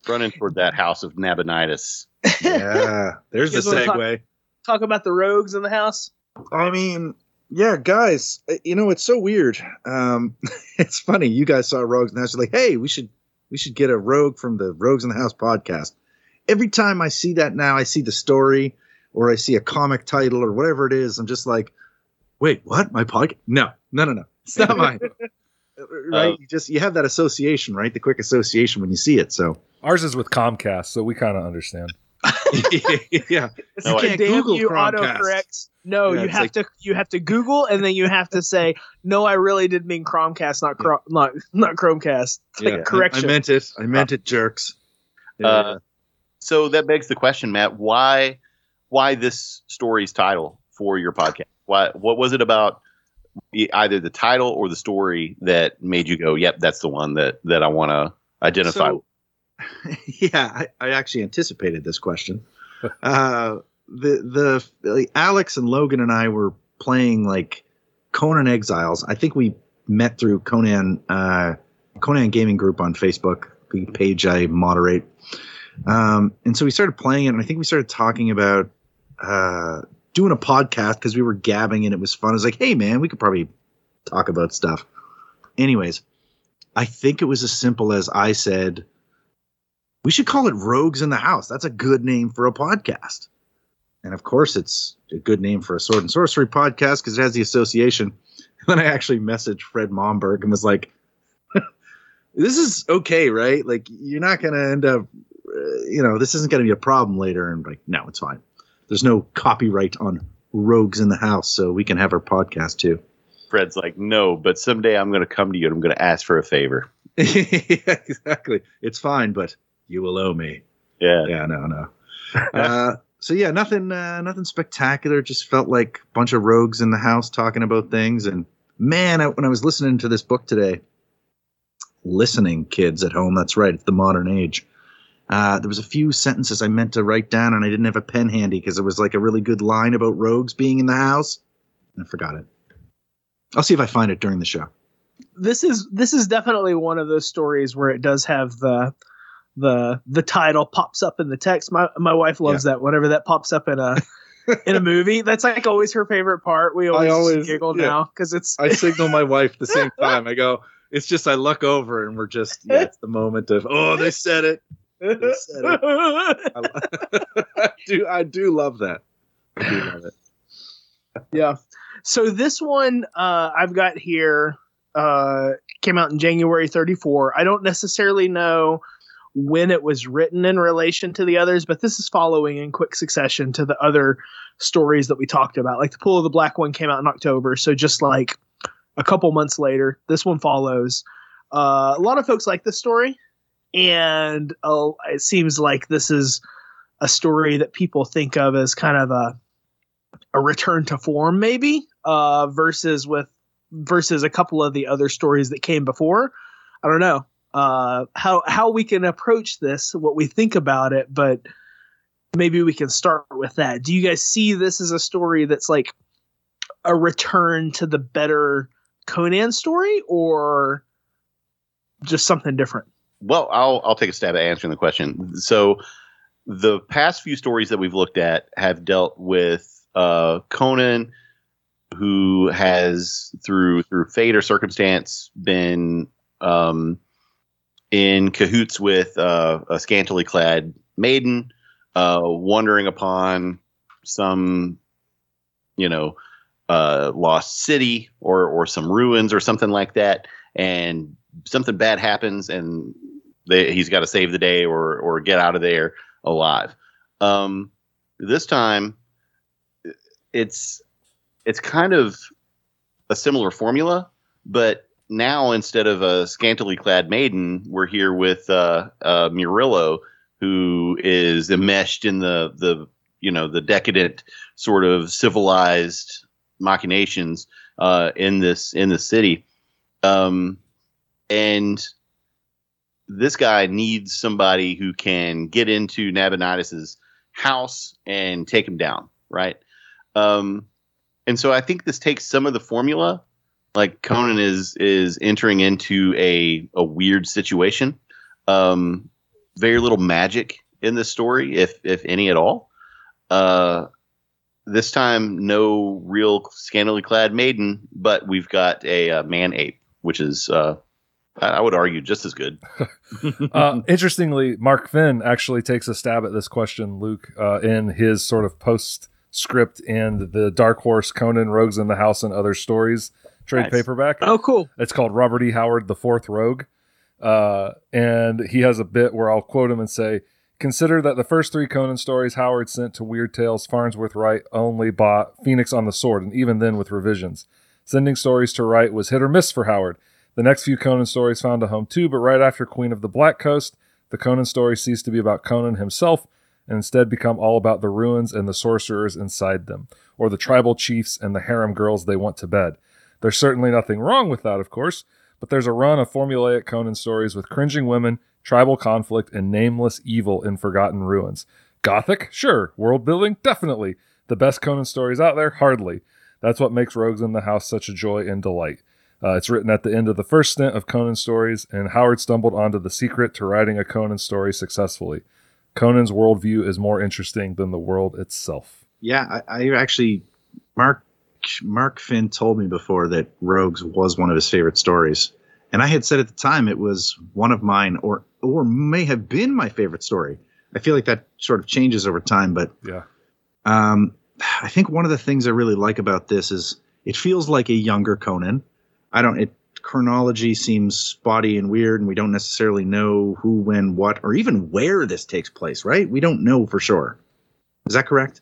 Running toward that house of Nabonidus. Yeah, there's the You talk- segue. Talk about the rogues in the house. I mean, yeah, guys, uh, you know it's so weird. Um, [laughs] it's funny. You guys saw Rogues, and I was like, "Hey, we should we should get a Rogue from the Rogues in the House podcast." Every time I see that now, I see the story or I see a comic title or whatever it is. I'm just like, "Wait, what? My podcast? No, no, no, no. It's not [laughs] mine." Right? Uh, you just you have that association, right? The quick association when you see it. So Ours is with Comcast, so we kind of understand. [laughs] [laughs] yeah, No, I- can't Google you, Chromecast. autocorrects. No, Yeah, you have like- to you have to Google and then you have to say, no, I really did mean Cromcast, not Chrome, not not Chromecast. It's like yeah. correction. I, I meant it. I meant it, jerks. Uh, so that begs the question, Matt. Why, why this story's title for your podcast? Why, what was it about either the title or the story that made you go, "Yep, that's the one that that I want to identify"? So, [laughs] yeah, I, I actually anticipated this question. [laughs] uh, the the like, Alex and Logan and I were playing like Conan Exiles. I think we met through Conan uh, Conan Gaming Group on Facebook, the page I moderate. Um, and so we started playing it, and I think we started talking about uh, doing a podcast because we were gabbing and it was fun. I was like, hey man, we could probably talk about stuff. Anyways, I think it was as simple as I said, we should call it Rogues in the House. That's a good name for a podcast. And of course, it's a good name for a sword and sorcery podcast because it has the association. And [laughs] then I actually messaged Fred Malmberg and was like, [laughs] this is okay, right? Like, you're not going to end up, uh, you know, this isn't going to be a problem later. And like, no, it's fine. There's no copyright on Rogues in the House, so we can have our podcast too. Fred's like, no, but someday I'm going to come to you and I'm going to ask for a favor. [laughs] yeah, exactly. It's fine, but you will owe me. Yeah. Yeah, no, no. uh, so yeah, nothing, uh, nothing spectacular. Just felt like a bunch of rogues in the house talking about things. And man, I, when I was listening to this book today, listening, kids at home. That's right. It's the modern age. Uh, there was a few sentences I meant to write down, and I didn't have a pen handy because it was like a really good line about rogues being in the house. And I forgot it. I'll see if I find it during the show. This is this is definitely one of those stories where it does have the the the title pops up in the text. My my wife loves that whenever that pops up in a in a movie. [laughs] That's like always her favorite part. We always, always- giggle yeah. now because it's I signal my wife at the same [laughs] time. I go, it's just I look over and we're just, yeah, it's the moment of, oh, they said it. They said it. [laughs] I, lo- [laughs] I do, I do love that. I do love it. yeah. So this one uh, I've got here uh, came out in January 34. I don't necessarily know when it was written in relation to the others, but this is following in quick succession to the other stories that we talked about. Like the Pool of the Black one came out in October, so just like a couple months later, this one follows. Uh, a lot of folks like this story, and uh, it seems like this is a story that people think of as kind of a a return to form, maybe, uh, versus with versus a couple of the other stories that came before. I don't know uh, how how we can approach this, what we think about it, but maybe we can start with that. Do you guys see this as a story that's like a return to the better Conan story, or just something different? Well, I'll I'll take a stab at answering the question. So, the past few stories that we've looked at have dealt with uh, Conan, who has through through fate or circumstance been um, in cahoots with uh, a scantily clad maiden, uh, wandering upon some, you know, uh, lost city or or some ruins or something like that, and something bad happens, and they, he's got to save the day or or get out of there alive. Um, this time, it's it's kind of a similar formula, but now instead of a scantily clad maiden, we're here with uh, uh, Murillo, who is enmeshed in the the you know the decadent sort of civilized machinations uh, in this in the city, um, and this guy needs somebody who can get into Nabonidus's house and take him down, right? Um, and so I think this takes some of the formula. Like Conan is is entering into a a weird situation. Um, very little magic in this story, if if any at all. Uh, this time, no real scantily clad maiden, but we've got a, uh man ape, which is uh, I I would argue just as good. [laughs] uh, interestingly, Mark Finn actually takes a stab at this question, Luke, uh, in his sort of postscript in the Dark Horse Conan Rogues in the House and Other Stories trade Nice. paperback. Oh, cool. It's called Robert E. Howard, the Fourth Rogue. Uh, and he has a bit where I'll quote him and say, Consider that the first three Conan stories Howard sent to Weird Tales, Farnsworth Wright only bought Phoenix on the Sword, and even then with revisions. Sending stories to Wright was hit or miss for Howard. The next few Conan stories found a home too, but right after Queen of the Black Coast, the Conan stories ceased to be about Conan himself and instead become all about the ruins and the sorcerers inside them, or the tribal chiefs and the harem girls they want to bed. There's certainly nothing wrong with that, of course, but there's a run of formulaic Conan stories with cringing women, tribal conflict, and nameless evil in forgotten ruins. Gothic? Sure. World building? Definitely. The best Conan stories out there? Hardly. That's what makes Rogues in the House such a joy and delight. Uh, it's written at the end of the first stint of Conan stories, and Howard stumbled onto the secret to writing a Conan story successfully. Conan's worldview is more interesting than the world itself. Yeah, I, I actually, Mark Mark Finn told me before that Rogues was one of his favorite stories, and I had said at the time it was one of mine, or or may have been my favorite story. I feel like that sort of changes over time, but Yeah. um, I think one of the things I really like about this is it feels like a younger Conan. I don't. It chronology seems spotty and weird, and we don't necessarily know who, when, what, or even where this takes place. Right? We don't know for sure. Is that correct?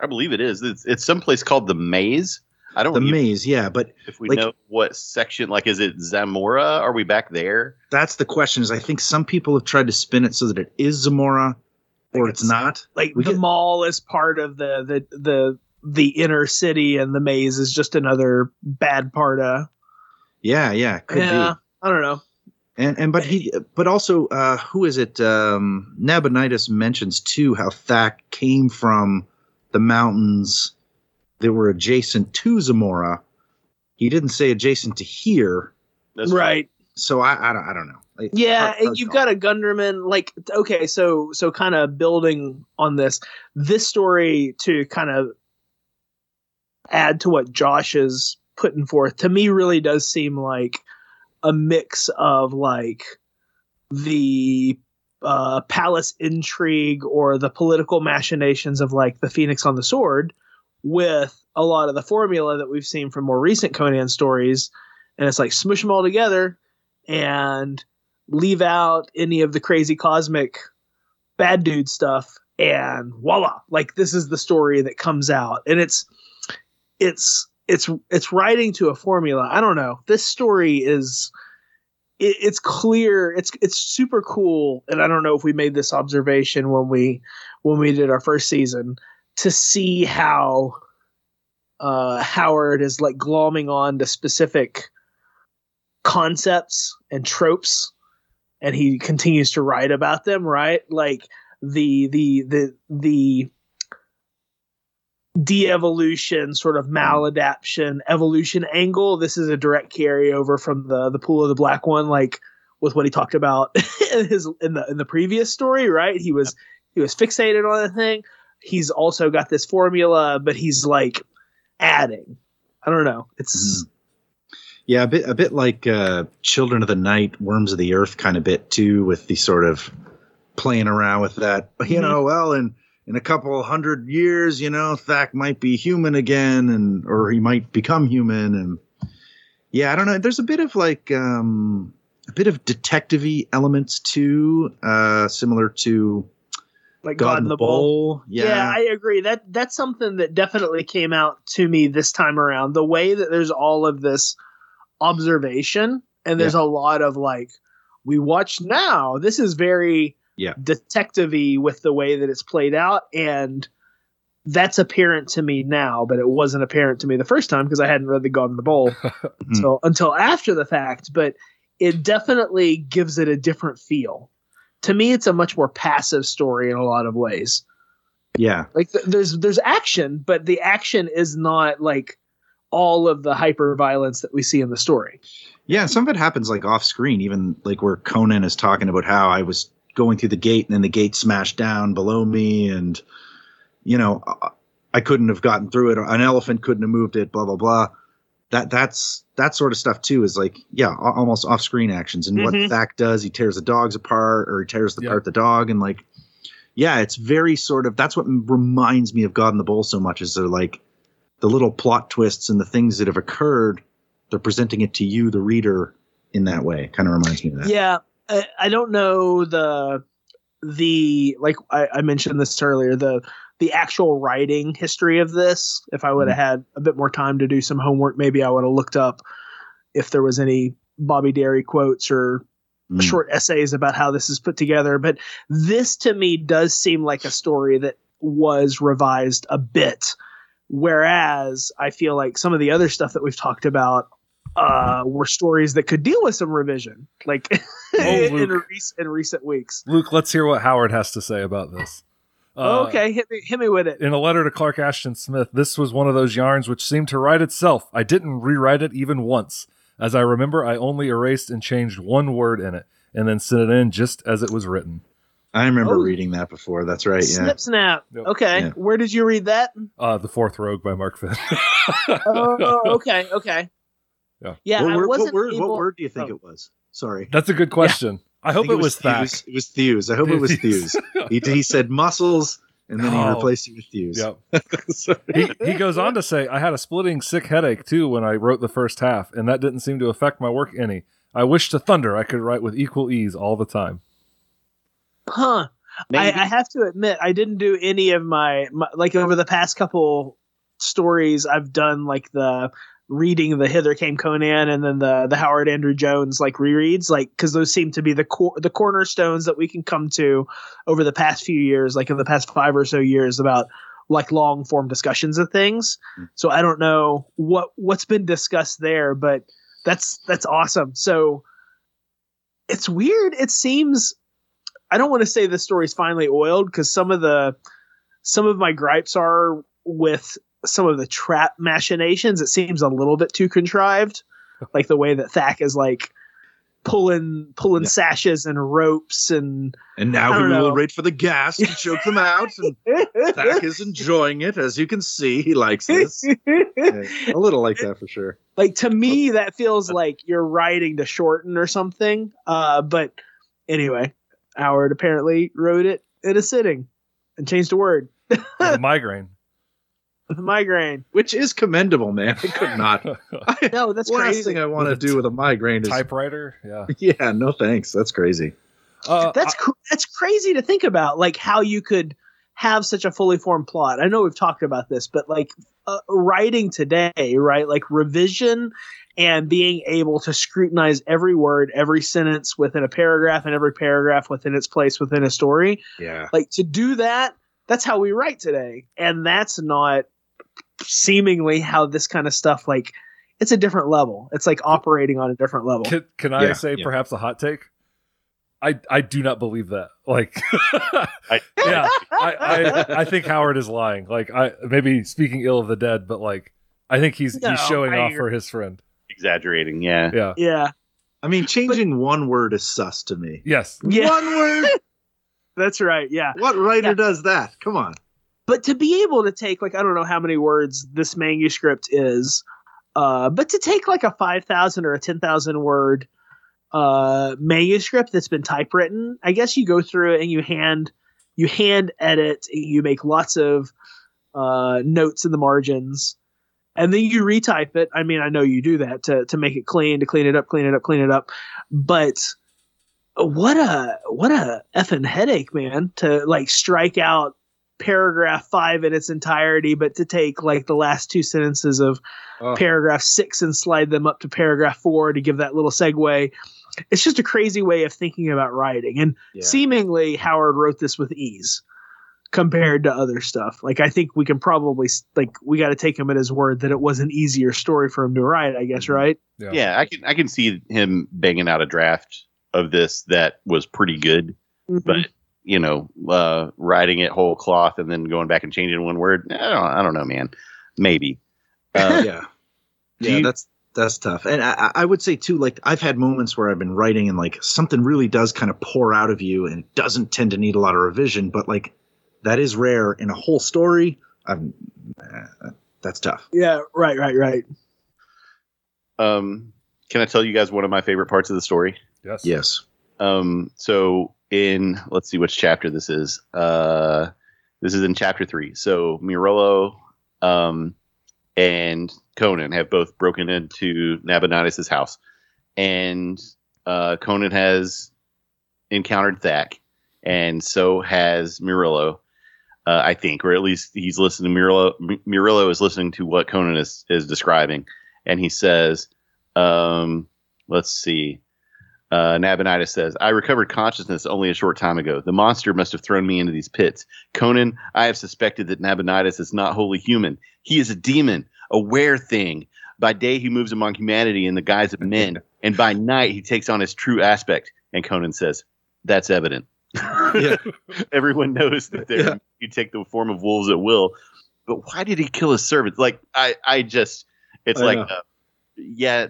I believe it is. It's, it's someplace called the Maze. I don't the even, maze. Yeah, but if we like- know what section. Like, is it Zamora? Are we back there? that's the question. Is I think some people have tried to spin it so that it is Zamora, or it's, it's- not. like We the get- mall is part of the the the the inner city and the maze is just another bad part of Yeah, yeah, could yeah be. i don't know And and but he but also uh who is it? Um Nabonidus mentions too how Thak came from the mountains that were adjacent to Zamora. He didn't say adjacent to here, That's right so I I don't, I don't know. Like, yeah hard- and hard you've call. got a gunderman like okay so so kind of building on this this story to kind of add to what josh is putting forth to me really does seem like a mix of like the uh, palace intrigue or the political machinations of like the phoenix on the sword with a lot of the formula that we've seen from more recent conan stories. And it's like smush them all together and leave out any of the crazy cosmic bad dude stuff and voila! Like this is the story that comes out. And it's it's it's it's writing to a formula. I don't know. This story is it, it's clear. It's it's super cool. And i don't know if we made this observation when we when we did our first season to see how uh howard is like glomming on to specific concepts and tropes and he continues to write about them right? Like the the the the de-evolution sort of maladaption evolution angle. This is a direct carryover from the the pool of the black one like with what he talked about [laughs] in his in the in the previous story right? He was he was fixated on the thing. He's also got this formula but he's like adding. I don't know. It's Yeah, a bit a bit like uh, Children of the Night, Worms of the Earth kind of bit too, with the sort of playing around with that. You Mhm. know, well, in in a couple hundred years, you know, Thak might be human again, and or he might become human, and yeah, I don't know. There's a bit of like um, a bit of detective-y elements too, uh, similar to like God, in the Bowl. Yeah. Yeah, I agree. That that's something that definitely came out to me this time around. The way that there's all of this observation and there's a lot of like we watch now. This is very Yeah. detective-y with the way that it's played out and that's apparent to me now, but it wasn't apparent to me the first time because I hadn't read the God in the Bowl [laughs] mm-hmm. until until after the fact. But it definitely gives it a different feel. To me, it's a much more passive story in a lot of ways. yeah, Like th- there's there's action, but the action is not like all of the hyper violence that we see in the story. Yeah, some of it happens like off screen, even like where Conan is talking about how I was going through the gate and then the gate smashed down below me, and you know I- I couldn't have gotten through it. Or an elephant couldn't have moved it. Blah blah blah. That that's that sort of stuff too. Is like yeah, almost off screen actions. And Mhm. what Thak does, he tears the dogs apart, or he tears Yeah. apart the dog, and like yeah, it's very sort of that's what reminds me of God in the Bowl so much. Is they're like the little plot twists and the things that have occurred they're presenting it to you, the reader, in that way. Kind of reminds me of that. Yeah, I, I don't know the the like I, I mentioned this earlier the the actual writing history of this. If I would have had a bit more time to do some homework, maybe I would have looked up if there was any Bobby Derie quotes or Mm. short essays about how this is put together. But this to me does seem like a story that was revised a bit. Whereas I feel like some of the other stuff that we've talked about uh, were stories that could deal with some revision, like [laughs] [laughs] in, Luke. rec- in recent weeks. Luke, let's hear what Howard has to say about this. Uh, okay, hit me, hit me with it. In a letter to Clark Ashton Smith, this was one of those yarns which seemed to write itself. I didn't rewrite it even once. As I remember, I only erased and changed one word in it, and then sent it in just as it was written. I remember Oh. reading that before. That's right. Yeah. Snip snap. Yep. Okay, Yeah. where did you read that? Uh, the Fourth Rogue by Mark Finn. Oh, okay, okay. Yeah. Yeah, what, I word, wasn't what, word, able- what word do you think oh. it was? Sorry. That's a good question. I hope think it was Thak. Thews. It was Thews. I hope it was [laughs] Thews. He, he said muscles, and then he Oh. replaced it with Thews. Yep. [laughs] Sorry. he, he goes on to say, I had a splitting sick headache too when I wrote the first half, and that didn't seem to affect my work any. I wish to thunder I could write with equal ease all the time. Huh. I, I have to admit, I didn't do any of my, my like over the past couple stories I've done, like the reading the Hither Came Conan and then the the Howard Andrew Jones like rereads, like because those seem to be the cor- the cornerstones that we can come to over the past few years, like in the past five or so years about like long form discussions of things. Mm. So I don't know what what's been discussed there, but that's that's awesome. So it's weird. It seems I don't want to say the story's finally oiled because some of the some of my gripes are with some of the trap machinations. It seems a little bit too contrived, [laughs] like the way that Thak is like pulling pulling Yeah. sashes and ropes and And now don't we will wait for the gas to choke them out. And [laughs] Thak is enjoying it, as you can see. He likes this. [laughs] Yeah, a little like that for sure. like to me that feels like you're writing to shorten or something uh but anyway howard apparently wrote it in a sitting and changed a word a migraine. With [laughs] a migraine Which is commendable, man. I could not. [laughs] I, no that's last crazy thing I want to do with a migraine is. Typewriter. Yeah. [laughs] Yeah, no thanks. That's crazy. Uh, that's cr- that's crazy to think about like how you could have such a fully formed plot i know we've talked about this but like uh, writing today right like revision and being able to scrutinize every word every sentence within a paragraph and every paragraph within its place within a story Yeah. like to do that that's how we write today and that's not seemingly how this kind of stuff like it's a different level it's like operating on a different level Can, can I Yeah, say yeah. perhaps a hot take? I I do not believe that. Like, I, [laughs] yeah, I, I I think Howard is lying. Like, I maybe speaking ill of the dead, but like, I think he's No, he's showing I off for his friend. exaggerating. Yeah. Yeah. yeah I mean, changing one word is sus to me. Yes. Yeah. One word? [laughs] that's right yeah What writer Yeah. does that? Come on. But to be able to take like i don't know how many words this manuscript is uh but to take like a 5000 or a 10000 word uh manuscript that's been typewritten i guess you go through it and you hand you hand edit you make lots of uh notes in the margins and then you retype it. I mean i know you do that to to make it clean to clean it up clean it up clean it up. But what a what a effing headache man to like strike out paragraph five in its entirety, but to take like the last two sentences of Oh. paragraph six and slide them up to paragraph four to give that little segue. It's just a crazy way of thinking about writing. And Yeah. seemingly Howard wrote this with ease compared to other stuff. Like I think we can probably like we got to take him at his word that it was an easier story for him to write, I guess, mm-hmm. right? Yeah. Yeah, I can I can see him banging out a draft of this that was pretty good, mm-hmm. but you know, uh, writing it whole cloth and then going back and changing one word, I don't, I don't know, man. Maybe. [laughs] Uh, yeah. Do Yeah, you- that's that's tough. And I, I would say too, like I've had moments where I've been writing and like something really does kind of pour out of you and it doesn't tend to need a lot of revision, but like that is rare in a whole story. I'm, uh, that's tough. yeah, right, right, right. um, can I tell you guys one of my favorite parts of the story? Yes. Yes. Um, so in let's see which chapter this is. Uh, this is in chapter three. So Murillo, um, and Conan have both broken into Nabonidus' house, and uh, Conan has encountered Thack, and so has Murillo. Uh, I think, or at least he's listening. Murillo, Murillo is listening to what Conan is is describing, and he says, um, "Let's see." Uh, Nabonidus says, I recovered consciousness only a short time ago. The monster must have thrown me into these pits. Conan, I have suspected that Nabonidus is not wholly human. He is a demon, a were thing. By day, he moves among humanity in the guise of men, [laughs] and by night, he takes on his true aspect. And Conan says, That's evident. Yeah. [laughs] Everyone knows that they're, Yeah. you take the form of wolves at will. But why did he kill his servants? Like, I, I just, it's I like, uh, yeah,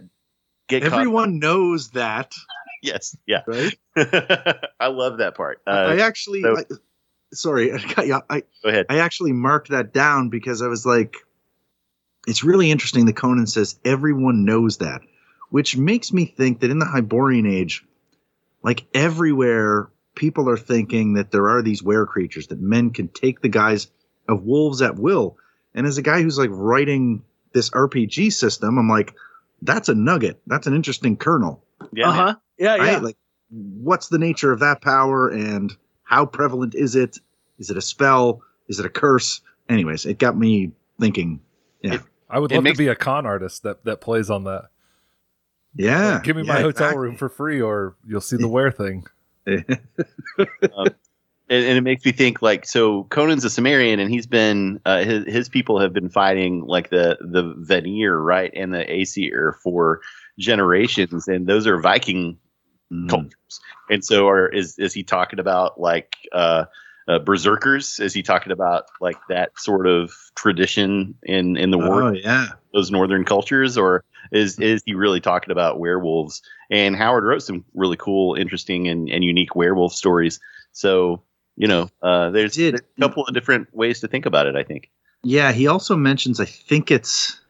get caught. Everyone knows that, [laughs] Yes, yeah. right? [laughs] I love that part. Uh, I actually, I, sorry, [laughs] I, got you. I go ahead. I actually marked that down because I was like, it's really interesting that Conan says everyone knows that, which makes me think that in the Hyborian age, like everywhere, people are thinking that there are these were creatures, that men can take the guise of wolves at will. And as a guy who's like writing this RPG system, I'm like, that's a nugget. That's an interesting kernel. Yeah, uh huh. Yeah, yeah. Like, what's the nature of that power and how prevalent is it? Is it a spell? Is it a curse? Anyways, it got me thinking yeah. I would love makes- to be a con artist that that plays on that. Yeah. Give me my hotel exactly. room for free, or you'll see the [laughs] wear thing. [laughs] and, and it makes me think like so Conan's a Cimmerian and he's been uh, his his people have been fighting like the the Vanir right and the Aesir for generations and those are Viking Mm. cultures. And so are is is he talking about like uh, uh berserkers? Is he talking about like that sort of tradition in in the war? Oh yeah. those northern cultures? Or is is he really talking about werewolves? And howard wrote some really cool interesting and, and unique werewolf stories. So you know uh there's, there's a couple of different ways to think about it i think. Yeah, he also mentions I think it's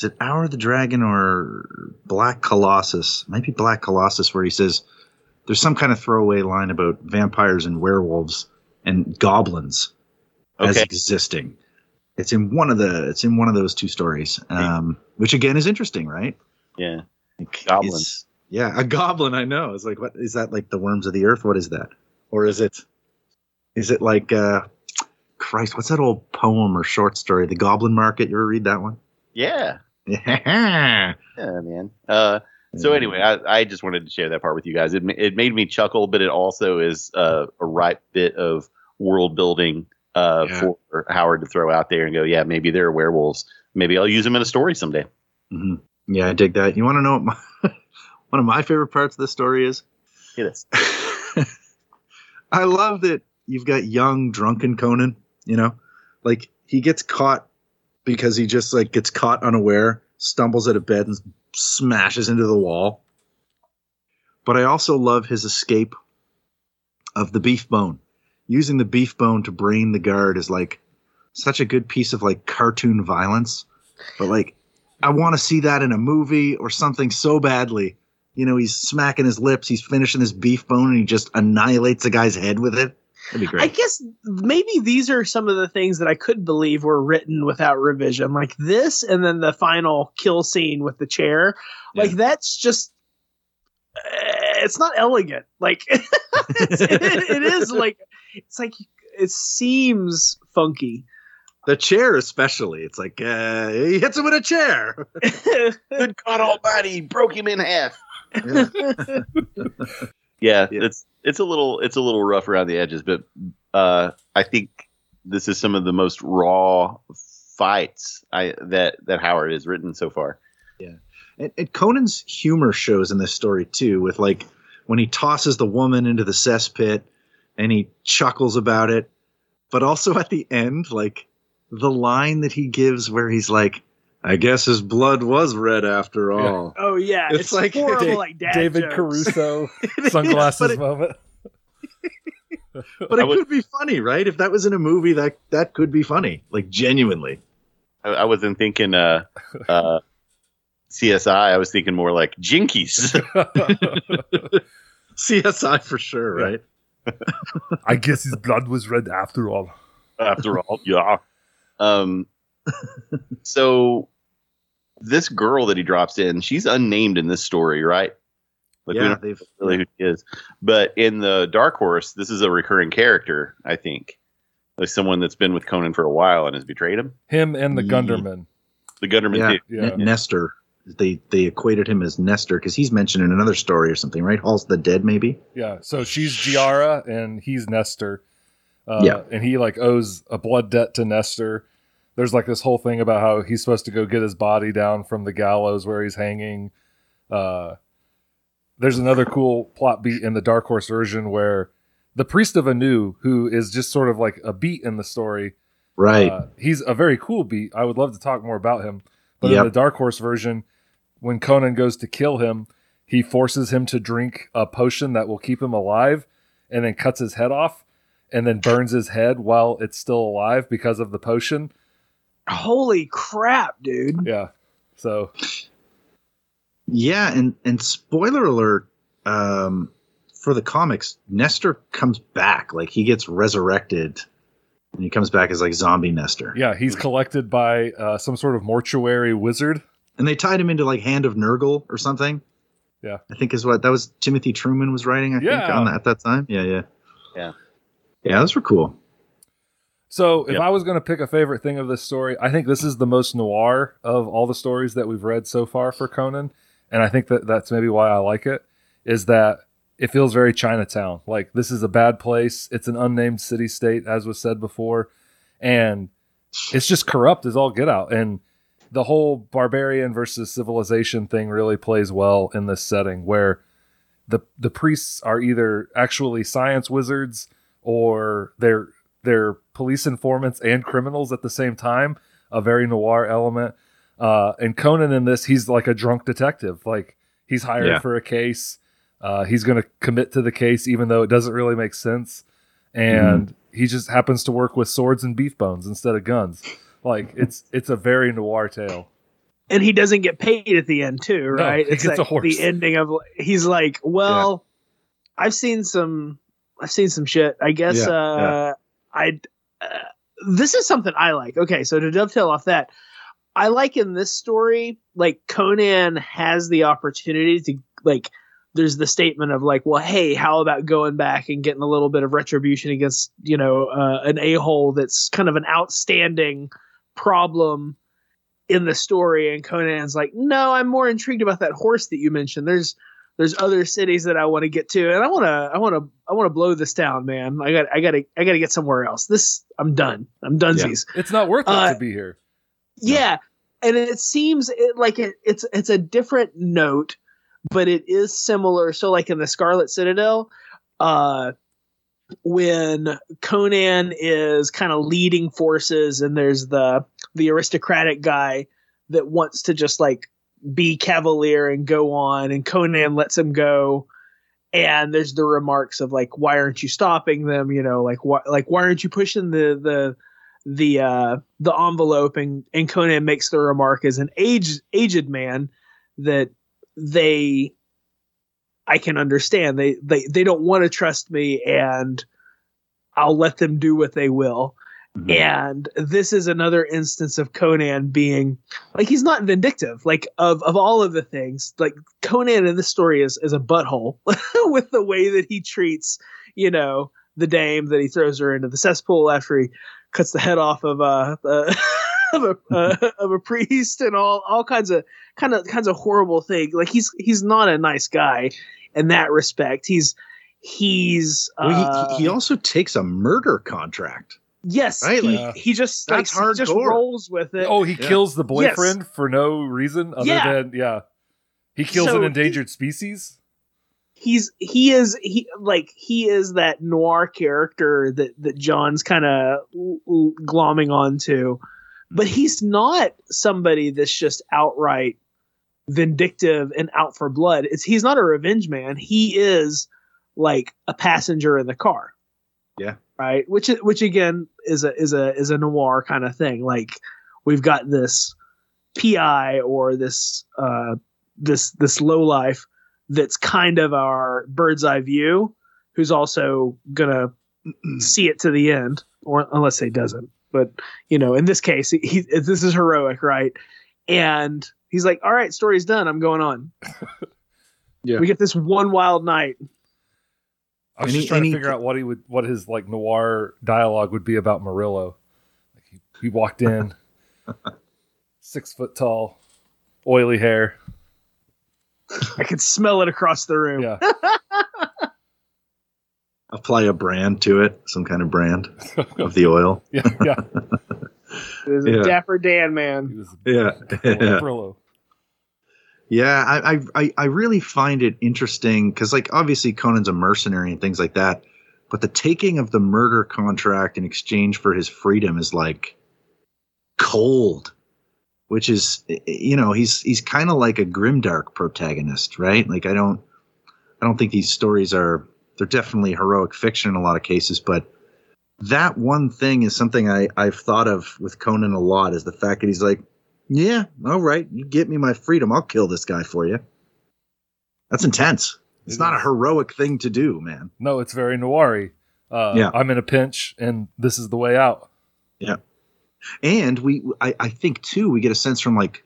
is it Hour of the Dragon or Black Colossus? Maybe Black Colossus where he says there's some kind of throwaway line about vampires and werewolves and goblins as existing. It's in one of the it's in one of those two stories. Um, which again is interesting, right? yeah Like, Goblin. it's- Yeah, a goblin, I know. It's like what is that like the worms of the earth? What is that? Or is it is it like uh Christ, what's that old poem or short story? The Goblin Market. You ever read that one? yeah [laughs] Yeah. man uh so anyway I, I just wanted to share that part with you guys it, it made me chuckle but it also is uh, a ripe bit of world building uh, Yeah. for howard to throw out there and go yeah maybe they're werewolves maybe i'll use them in a story someday hmm Yeah, I dig that. You want to know what my, [laughs] one of my favorite parts of this story is? Hit us. [laughs] I love that you've got young drunken Conan, you know? Like he gets caught because he just like gets caught unaware, stumbles out of bed and smashes into the wall. But I also love his escape of the beef bone. Using the beef bone to brain the guard is like such a good piece of like cartoon violence. But like I want to see that in a movie or something so badly. You know, he's smacking his lips, he's finishing his beef bone, and he just annihilates the guy's head with it. That'd be I guess maybe these are some of the things that I could believe were written without revision, like this, and then the final kill scene with the chair. Like that's just. uh, It's not elegant. Like [laughs] it's, it, it is like it's like it seems funky. The chair, especially, it's like uh, he hits him with a chair. [laughs] good god almighty broke him in half Yeah. [laughs] yeah, Yeah. it's it's a little it's a little rough around the edges, but uh, I think this is some of the most raw fights I that that Howard has written so far. Yeah, and, and Conan's humor shows in this story too, with like when he tosses the woman into the cesspit and he chuckles about it, but also at the end, like the line that he gives where he's like, "I guess his blood was red after all." oh yeah, It's it's, like- like horrible, Da- like dad David jokes. Caruso [laughs] It is, sunglasses but it, moment. [laughs] but it would- could be funny, right? If that was in a movie, that that could be funny, like genuinely. I, I wasn't thinking uh, uh, CSI. I was thinking more like Jinkies. [laughs] CSI for sure, Yeah. right? I guess his blood was red after all. after all, yeah. Um, so this girl that he drops in, she's unnamed in this story, right? Like we yeah, don't they've know really who she is. But in the Dark Horse, this is a recurring character, I think. Like someone that's been with Conan for a while and has betrayed him. Him and the Gunderman. The Gunderman Yeah. too. Yeah. N- Nestor. They they equated him as Nestor because he's mentioned in another story or something, right? Hall of the Dead, maybe. Yeah. So she's Giara and he's Nestor. Uh, Yeah. And he like owes a blood debt to Nestor. There's like this whole thing about how he's supposed to go get his body down from the gallows where he's hanging. Uh, there's another cool plot beat in the Dark Horse version where the priest of Anu, who is just sort of like a beat in the story, Right. Uh, he's a very cool beat. I would love to talk more about him. But Yep. in the Dark Horse version, when Conan goes to kill him, he forces him to drink a potion that will keep him alive and then cuts his head off and then burns his head while it's still alive because of the potion. Holy crap, dude! Yeah. So, yeah, and and spoiler alert, um, for the comics, Nestor comes back. Like he gets resurrected, and he comes back as like zombie Nestor. yeah, he's collected by uh, some sort of mortuary wizard. And they tied him into like Hand of Nergal or something. Yeah. I think is what that was. Timothy Truman was writing. I think on that at that time. Yeah, yeah, Yeah. yeah. Those were cool. So if Yep. I was going to pick a favorite thing of this story, I think this is the most noir of all the stories that we've read so far for Conan, and I think that that's maybe why I like it. Is that it feels very Chinatown. Like this is a bad place. It's an unnamed city state, as was said before, and it's just corrupt as all get out. And the whole barbarian versus civilization thing really plays well in this setting, where the the priests are either actually science wizards or they're they're police informants and criminals at the same time. A very noir element. Uh, and Conan in this, he's like a drunk detective. Like he's hired Yeah. for a case. Uh, he's going to commit to the case, even though it doesn't really make sense. And he just happens to work with swords and beef bones instead of guns. Like it's it's a very noir tale. and he doesn't get paid at the end too, right? he it's gets like a horse. the ending of he's like, well, I've seen some, I've seen some shit. I guess Yeah, uh, I. Uh, this is something I like. Okay, so to dovetail off that, I like in this story, like Conan has the opportunity to like. There's the statement of like, well, hey, how about going back and getting a little bit of retribution against you know uh, an a hole that's kind of an outstanding problem in the story and Conan's like, "No, I'm more intrigued about that horse that you mentioned. There's there's other cities that I want to get to and I want to I want to I want to blow this down, man. I got I got to I got to get somewhere else. This I'm done. I'm donezies." It's not worth it Uh, to be here. Yeah. And it seems it, like it, it's it's a different note, but it is similar. So like in the Scarlet Citadel, uh when Conan is kind of leading forces and there's the the aristocratic guy that wants to just like be cavalier and go on and Conan lets him go. And there's the remarks of like why aren't you stopping them? You know like why like why aren't you pushing the the the uh the envelope? And and Conan makes the remark as an aged aged man that they I can understand. They they they don't want to trust me and I'll let them do what they will. And this is another instance of Conan being like he's not vindictive. Like of of all of the things like Conan in this story is is a butthole [laughs] with the way that he treats you know the dame that he throws her into the cesspool after he cuts the head off of uh, uh [laughs] of a uh, of a priest and all all kinds of kind of kinds of horrible things like he's he's not a nice guy in that respect. He's he's uh, Well, he, he also takes a murder contract. Yes, Right, he, like, he just that's like, he just hardcore. rolls with it. Oh, he Yeah. kills the boyfriend for no reason other Yeah. than yeah. He kills So an he- endangered species. He's he is he like he is that noir character that that John's kind of glomming onto, but he's not somebody that's just outright vindictive and out for blood. It's he's not a revenge man. He is like a passenger in the car. Yeah. Right. Which which again is a is a is a noir kind of thing. Like we've got this PI or this uh this this low life that's kind of our bird's eye view, who's also gonna [clears throat] see it to the end, or unless he doesn't. But you know, in this case, he, he this is heroic, right? And he's like, "All right, story's done. I'm going on." [laughs] Yeah. We get this one wild night. I was And just trying and to figure out what he would, what his like noir dialogue would be about Murillo. Like he, he walked in, [laughs] six foot tall, oily hair. I could smell it across the room. Yeah, [laughs] Apply a brand to it, some kind of brand [laughs] of the oil. yeah, yeah. It was a Yeah. Dapper Dan He man. was Yeah. yeah. Yeah, I, I- I, I really find it interesting because, like, obviously Conan's a mercenary and things like that, but the taking of the murder contract in exchange for his freedom is like cold, which is, you know, he's he's kind of like a grimdark protagonist, right? Like, I don't, I don't think these stories are they're definitely heroic fiction in a lot of cases, but that one thing is something I I've thought of with Conan a lot is the fact that he's like. Yeah, all right. You get me my freedom. I'll kill this guy for you. That's intense. It's It not a heroic thing to do, man. No, it's very noir uh, Yeah. I'm in a pinch, and this is the way out. Yeah. And we, I, I think too, we get a sense from like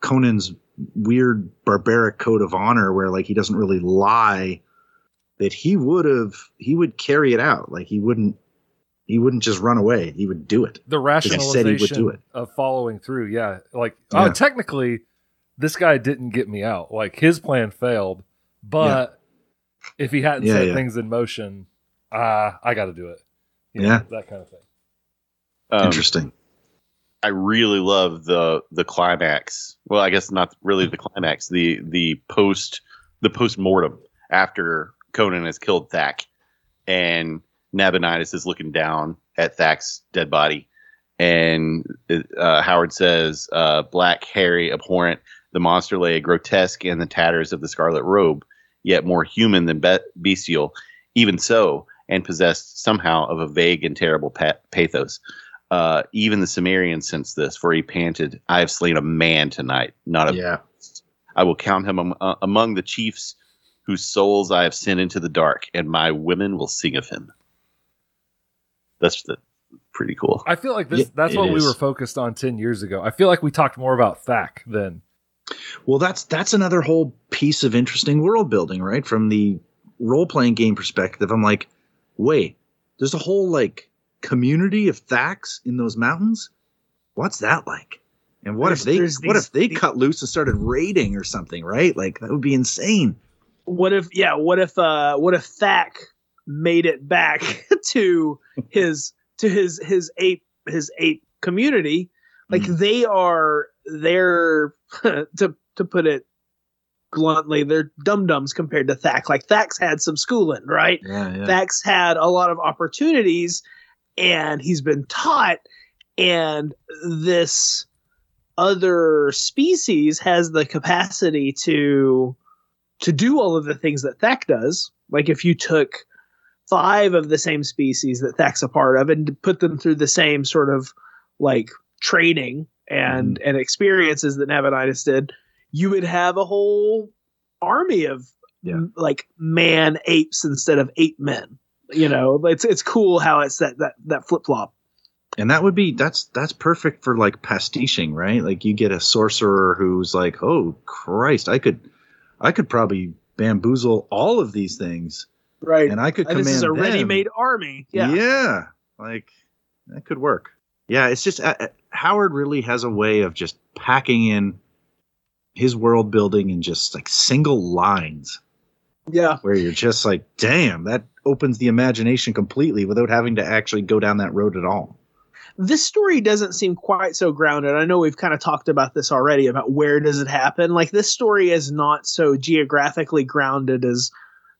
Conan's weird barbaric code of honor, where like he doesn't really lie, that he would have, he would carry it out. Like he wouldn't, He wouldn't just run away. He would do it. the he said he would do rationalization it. of following through. Yeah, like Yeah. oh, technically, this guy didn't get me out. Like his plan failed, but if he hadn't Yeah, set yeah. things in motion, ah, I got to do it. You know, Yeah. that kind of thing. Um, Interesting. I really love the the climax. Well, I guess not really the climax. The the post the post mortem after Conan has killed Thak, and Nabonidus is looking down at Thak's dead body, and uh, Howard says, uh, "Black, hairy, abhorrent. The monster lay grotesque in the tatters of the scarlet robe, yet more human than be- bestial. Even so, and possessed somehow of a vague and terrible pa- pathos." Uh, even the Zamorians sensed this, for he panted, I have slain a man tonight, not a Yeah. I will count him am- uh, among the chiefs whose souls I have sent into the dark, and my women will sing of him. That's the, pretty cool. I feel like this. Yeah, that's it what we were focused on ten years ago. I feel like we talked more about Thak then. Well, that's that's another whole piece of interesting world building, right? From the role playing game perspective, I'm like, wait, there's a whole like community of Thaks in those mountains. What's that like? And what if they there's what these- if they these- cut loose and started raiding or something, right? Like that would be insane. What if yeah, what if uh what if Thak made it back [laughs] to his to his his ape his ape community? Like Mhm. they are they're [laughs] to to put it bluntly, they're dum dums compared to Thak. Like Thak's had some schooling, right? Yeah, yeah. Thak's had a lot of opportunities and he's been taught and this other species has the capacity to to do all of the things that Thak does. Like if you took five of the same species that Thak's a part of and put them through the same sort of like training and mm-hmm. and experiences that Nabonidus did, you would have a whole army of Yeah. m- like man apes instead of ape men. You know, it's it's cool how it's that that that flip flop. and that would be that's that's perfect for like pastiching right like you get a sorcerer who's like oh christ i could i could probably bamboozle all of these things Right. and i could And command this is a ready-made army. Yeah. yeah like that could work yeah it's just uh, uh, howard really has a way of just packing in his world building in just like single lines Yeah. where you're just like damn that opens the imagination completely without having to actually go down that road at all this story doesn't seem quite so grounded. I know we've kind of talked about this already about where does it happen. Like this story is not so geographically grounded as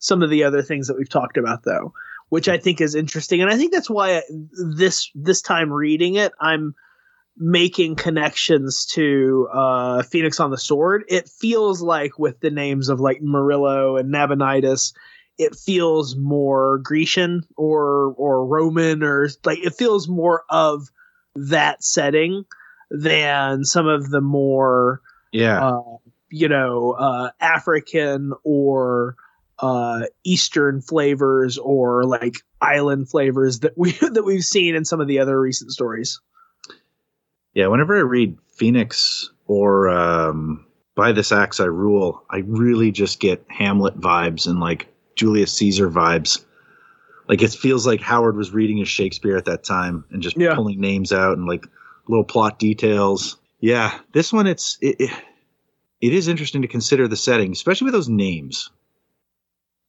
some of the other things that we've talked about though, which I think is interesting. And I think that's why this this time reading it, I'm making connections to uh Phoenix on the Sword. It feels like with the names of like Murillo and Nabonidus it feels more Grecian or or Roman or like it feels more of that setting than some of the more yeah uh, you know uh, African or uh, Eastern flavors or like island flavors that we [laughs] that we've seen in some of the other recent stories. Yeah, whenever I read Phoenix or um, By This Axe I Rule, I really just get Hamlet vibes and like Julius Caesar vibes. Like it feels like Howard was reading his Shakespeare at that time and just Yeah. pulling names out and like little plot details. Yeah, this one it's it, it, it is interesting to consider the setting, especially with those names.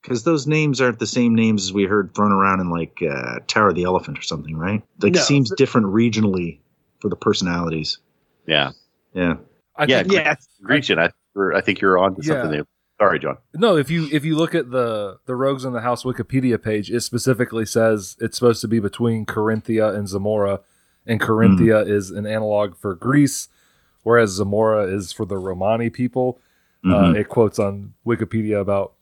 Because those names aren't the same names as we heard thrown around in like uh, Tower of the Elephant or something, right? Like No. seems different regionally for the personalities. Yeah. Yeah. I Yeah, think, Yeah, Gretchen, I, I think you're on to something Yeah. there. Sorry, John. no. If you if you look at the the Rogues in the House Wikipedia page, it specifically says it's supposed to be between Corinthia and Zamora, and Corinthia is an analog for Greece, whereas Zamora is for the Romani people. Uh, Mhm. it quotes on Wikipedia about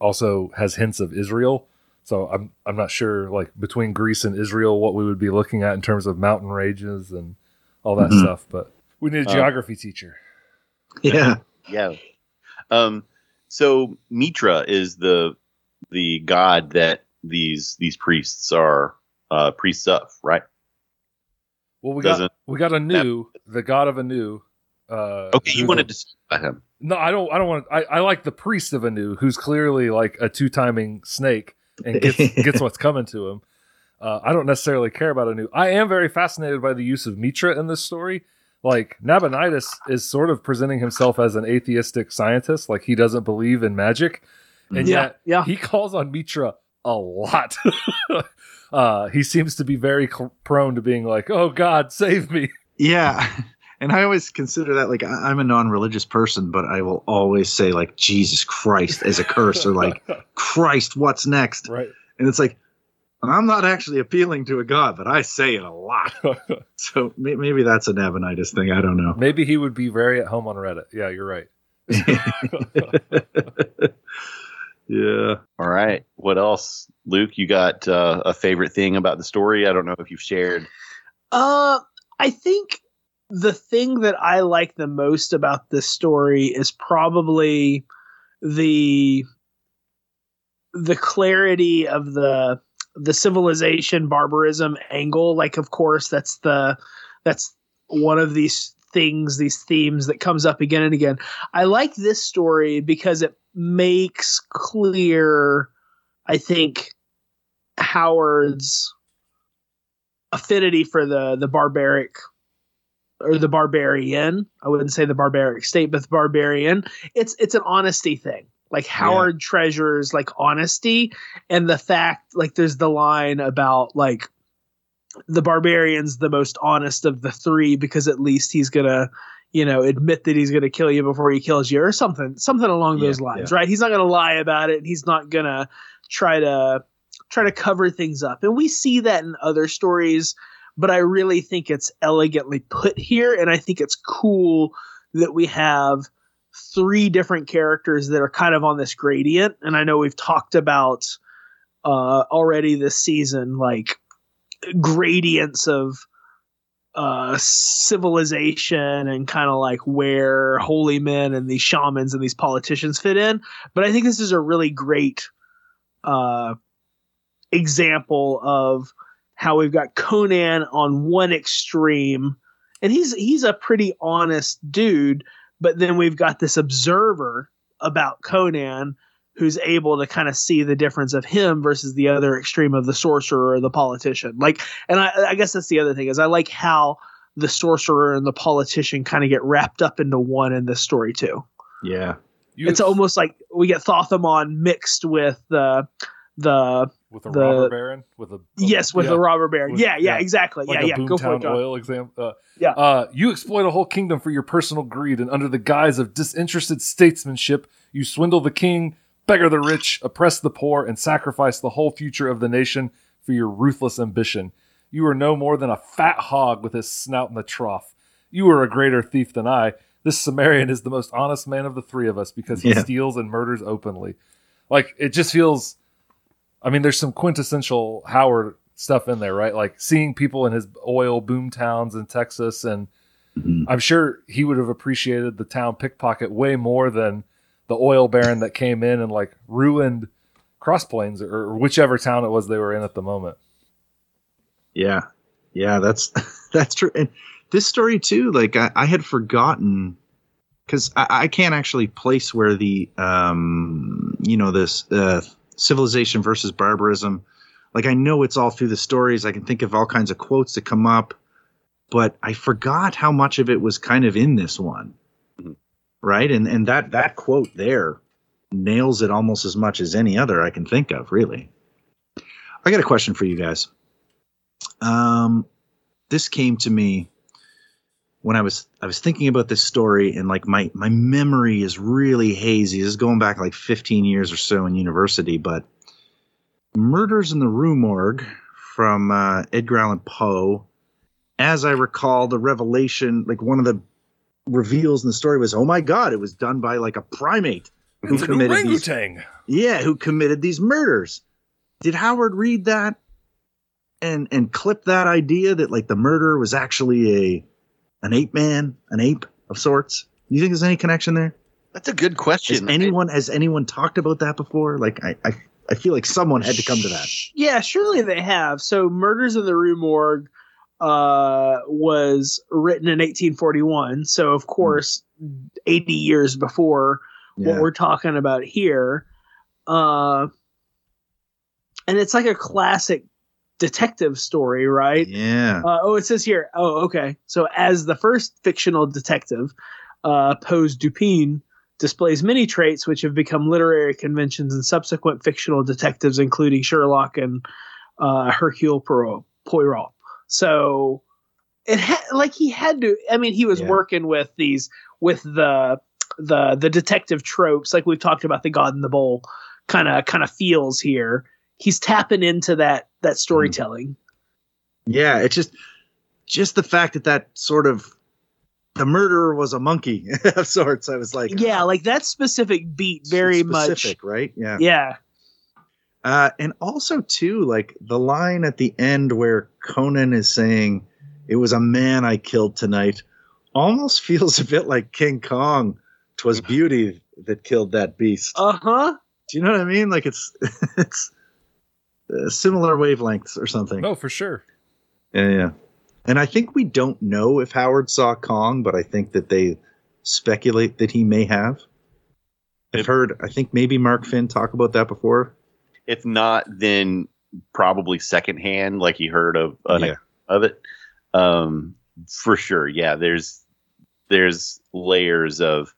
also has hints of Israel. So I'm I'm not sure like between Greece and Israel what we would be looking at in terms of mountain ranges and all that Mhm. stuff. But we need a Uh, geography teacher. yeah. [laughs] Yeah. Um, so Mitra is the the god that these these priests are uh, priests of, right? Well, we got Doesn't we got a new the god of Anu. Uh, okay. You who's wanted a- to speak about him. No, I don't. I don't want. I, I like the priest of Anu, who's clearly like a two timing snake and gets [laughs] gets what's coming to him. Uh, I don't necessarily care about Anu. I am very fascinated by the use of Mitra in this story. Like Nabonidus is sort of presenting himself as an atheistic scientist, like he doesn't believe in magic, and Yeah, yet yeah. he calls on Mitra a lot. [laughs] uh, he seems to be very cl- prone to being like, "Oh God, save me." Yeah. [laughs] And I always consider that like I- I'm a non-religious person, but I will always say like Jesus Christ as a curse or like [laughs] Christ, what's next? right. And it's like I'm not actually appealing to a god, but I say it a lot. [laughs] So may- maybe that's a Nabonidus thing. I don't know. Maybe he would be very at home on Reddit. Yeah, you're right. [laughs] yeah. All right. What else, Luke? You got uh, a favorite thing about the story? I don't know if you've shared. Uh, I think the thing that I like the most about this story is probably the the clarity of the the civilization barbarism angle. Like, of course, that's the that's one of these things, these themes that comes up again and again. I like this story because it makes clear, I think, Howard's affinity for the the barbaric or the barbarian. I wouldn't say the barbaric state, but the barbarian. It's it's an honesty thing. Like Howard treasures like honesty and the fact like there's the line about like the barbarian's the most honest of the three because at least he's gonna you know admit that he's gonna kill you before he kills you or something something along those Yeah, lines right he's not gonna lie about it he's not gonna try to try to cover things up and we see that in other stories but i really think it's elegantly put here and i think it's cool that we have three different characters that are kind of on this gradient and i know we've talked about uh already this season like gradients of uh civilization and kind of like where holy men and these shamans and these politicians fit in but i think this is a really great uh example of how we've got conan on one extreme and he's he's a pretty honest dude but then we've got this observer about conan who's able to kind of see the difference of him versus the other extreme of the sorcerer or the politician. Like, and I, I guess that's the other thing is I like how the sorcerer and the politician kind of get wrapped up into one in this story too. Yeah. You it's almost like we get Thoth-Amon mixed with the the with a the- robber baron with a yes with yeah, the robber baron. With- yeah, yeah, yeah. exactly. like yeah, a yeah. Go for it, John. oil exam. Uh, Yeah. Uh, you exploit a whole kingdom for your personal greed, and under the guise of disinterested statesmanship, you swindle the king, beggar the rich, oppress the poor, and sacrifice the whole future of the nation for your ruthless ambition. You are no more than a fat hog with his snout in the trough. You are a greater thief than I. This Zamorian is the most honest man of the three of us because he Yeah. steals and murders openly. Like it just feels. I mean, there's some quintessential Howard stuff in there, right? Like seeing people in his oil boom towns in Texas, and Mhm. I'm sure he would have appreciated the town pickpocket way more than the oil baron that came in and like ruined Cross Plains or, or whichever town it was they were in at the moment. Yeah, yeah, that's [laughs] that's true. And this story too, like I, I had forgotten because I, I can't actually place where the um you know this uh, civilization versus barbarism. Like I know it's all through the stories. I can think of all kinds of quotes that come up, but I forgot how much of it was kind of in this one, Mhm. right? And and that that quote there nails it almost as much as any other I can think of. Really. I got a question for you guys um this came to me when i was i was thinking about this story and like my my memory is really hazy. This is going back like 15 years or so in university but murders in the rue morgue from uh, edgar allan poe. As i recall the revelation like one of the reveals in the story was oh my god it was done by like a primate who It's committed these yeah, who committed these murders. Did Howard read that and and clip that idea that like the murderer was actually a an ape man, an ape of sorts? Do you think there's any connection there? That's a good Has question. anyone has anyone talked about that before? Like I I, I feel like someone had to come to that. Yeah, surely they have. So, Murders in the Rue Morgue uh, was written in 1841. So, of course, 80 years before what we're talking about here. Uh, and it's like a classic detective story, right? Yeah. Uh, oh, it says here. Oh, okay. So, as the first fictional detective, uh, Poe's Dupin displays many traits which have become literary conventions in subsequent fictional detectives, including Sherlock and uh, Hercule Poirot. Poirot. So, it had like he had to. I mean, he was Yeah. working with these with the the the detective tropes, like we've talked about the God in the Bowl kind of kind of feels here. He's tapping into that that storytelling. Yeah, it's just just the fact that that sort of the murderer was a monkey [laughs] of sorts. I was like, yeah, like that specific beat very much. specific, right? Yeah. Yeah. Uh, and also too, like the line at the end where Conan is saying, "It was a man I killed tonight," almost [laughs] feels a bit like King Kong. Twas beauty that killed that beast. Uh huh. Do you know what I mean? Like it's [laughs] it's similar wavelengths or something. Oh, for sure. Yeah, yeah. And I think we don't know if Howard saw Kong, but I think that they speculate that he may have. I've heard. I think maybe Mark Finn talk about that before. If not, then probably secondhand, like he heard of an Yeah. of it. Um, for sure, yeah. There's there's layers of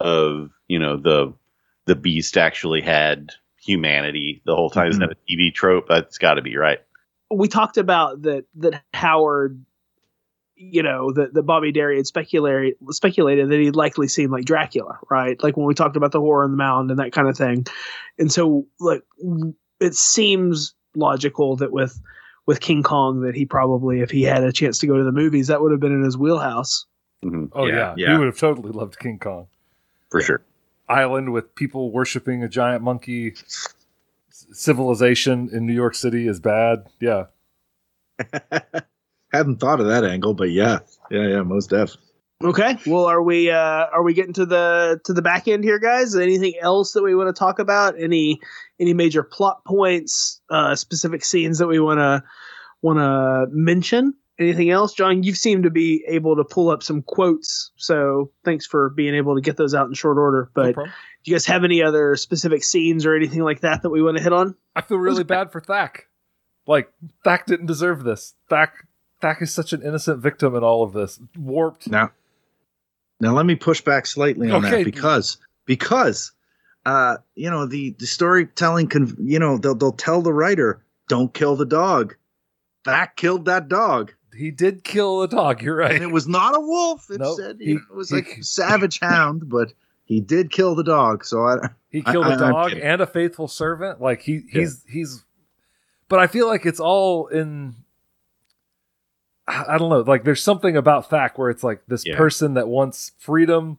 of you know the the beast actually had humanity the whole time. Is that a TV trope? That's got to be right. We talked about that that Howard, you know, that that Bobby Derie had speculated speculated that he'd likely seem like Dracula, right? Like when we talked about the horror on the mound and that kind of thing. And so, like, it seems logical that with with King Kong that he probably, if he had a chance to go to the movies, that would have been in his wheelhouse. hmm Oh Yeah, yeah, yeah. he would have totally loved King Kong. for sure. Island with people worshiping a giant monkey. Civilization in New York City is bad. Yeah. [laughs] Hadn't thought of that angle, but yeah, yeah, yeah, most def. Okay. Well, are we uh are we getting to the to the back end here, guys? Anything else that we want to talk about? Any any major plot points, uh specific scenes that we want to want to mention? Anything else, John? You seem to be able to pull up some quotes, so thanks for being able to get those out in short order. But problem. do you guys have any other specific scenes or anything like that that we want to hit on? I feel really bad for Thak. Like Thak didn't deserve this. Thak Thak is such an innocent victim in all of this. Warped. Now, now let me push back slightly on Okay. that because because uh, you know the the storytelling can you know they'll they'll tell the writer don't kill the dog. Thak killed that dog, He did kill a dog. You're right. and it was not a wolf. It Nope. said He- it was he- like savage hound, but he did kill the dog. So I He killed I- a dog and a faithful servant. Like he he's he's but I feel like it's all in I I don't know. Like there's something about Thak where it's like this Yeah. person that wants freedom.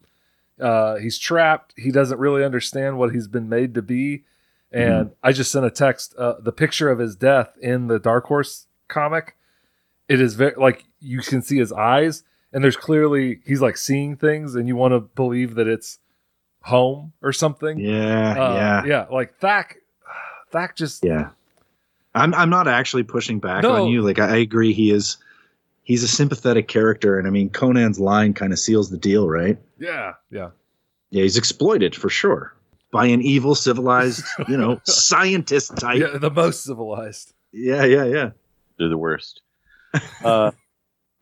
Uh, he's trapped. He doesn't really understand what he's been made to be. And Mm-hmm. I just sent a text. Uh, the picture of his death in the Dark Horse comic. It is very like you can see his eyes, and there's clearly he's like seeing things, and you want to believe that it's home or something. yeah Uh, yeah yeah. Like Thak, Thak just yeah. I'm I'm not actually pushing back No. on you. Like I, I agree, he is he's a sympathetic character, and I mean Conan's line kind of seals the deal, right? yeah, yeah. Yeah, he's exploited for sure by an evil, civilized, [laughs] you know, scientist type. Yeah, the most civilized. Yeah, yeah, yeah. They're the worst. Uh,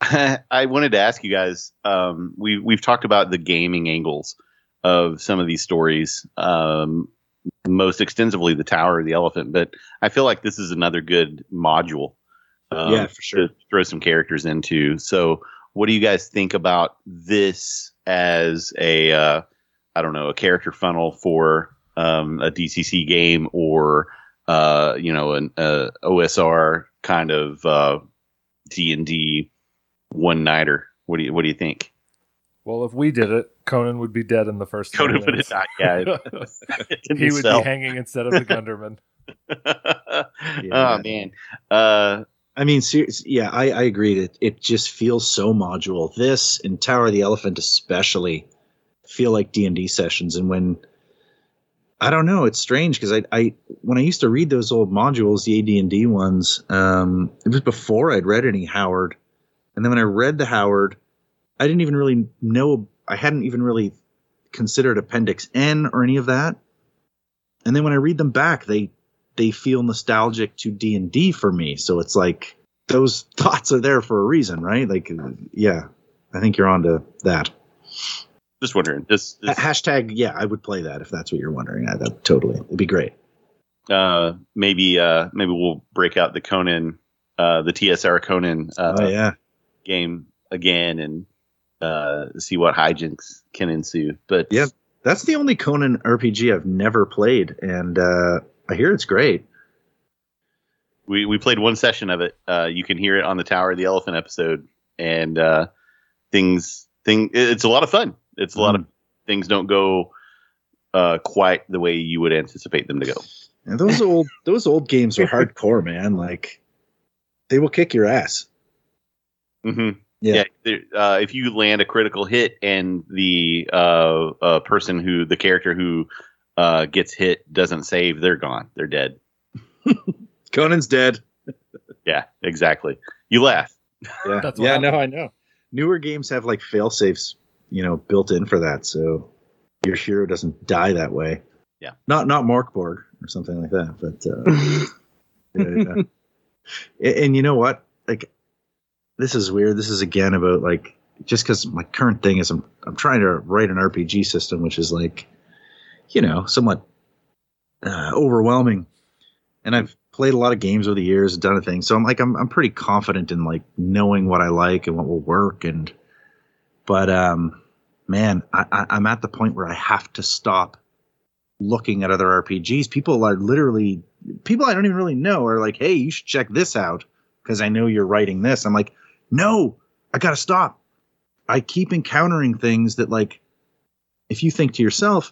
[laughs] I wanted to ask you guys. Um, we we've talked about the gaming angles of some of these stories, um, most extensively the Tower of the Elephant. But I feel like this is another good module. Um, Yeah, for sure. To throw some characters into. So, what do you guys think about this as a, uh, I don't know, a character funnel for um, a DCC game or, uh, you know, an uh, OSR kind of uh, D and D one nighter? What do you What do you think? Well, if we did it, Conan would be dead in the first. Conan 20 would have minutes. died. Yeah, [laughs] he would be hanging instead of the [laughs] Gunderman. [laughs] oh man. Uh, I mean, serious, yeah, I, I agree that it just feels so module. This and Tower of the Elephant especially feel like D and D sessions. And when I don't know, it's strange because I, I when I used to read those old modules, the AD and D ones, um, it was before I'd read any Howard, and then when I read the Howard, I didn't even really know. I hadn't even really considered Appendix N or any of that. And then when I read them back, they they feel nostalgic to D and D for me. So it's like those [laughs] thoughts are there for a reason, right? Like, yeah, I think you're onto that. Just wondering. Just, Ha- Hashtag, yeah, I would play that if that's what you're wondering. I, that totally, it'd be great. uh, maybe uh, maybe we'll break out the Conan, uh, the TSR Conan uh, oh yeah, game again and uh, see what hijinks can ensue. But Yeah. that's the only Conan RPG I've never played, and uh, I hear it's great. we we played one session of it. Uh, you can hear it on the Tower of the Elephant episode, and uh, things thing it's a lot of fun. It's a lot of things don't go uh, quite the way you would anticipate them to go. And those old [laughs] those old games are hardcore, man. Like they will kick your ass. hmm Yeah. Yeah. uh, if you land a critical hit and the uh, uh, person who the character who uh, gets hit doesn't save, they're gone. They're dead. [laughs] Conan's dead. Yeah, exactly. You laugh. Yeah, That's yeah. happened. No, I know. Newer games have like fail safes, you know, built in for that, so your hero doesn't die that way. Yeah. Not not Mörk Borg or something like that, but uh, [laughs] yeah, yeah. A- and you know what? Like, this is weird. This is again about like just because my current thing is I'm I'm trying to write an RPG system, which is like, you know, somewhat uh, overwhelming. And I've played a lot of games over the years, done a thing, so I'm like I'm I'm pretty confident in like knowing what I like and what will work. And but um, man, I, I, I'm at the point where I have to stop looking at other RPGs. People are literally people I don't even really know are like, "Hey, you should check this out because I know you're writing this." I'm like, "No, I got to stop." I keep encountering things that like if you think to yourself,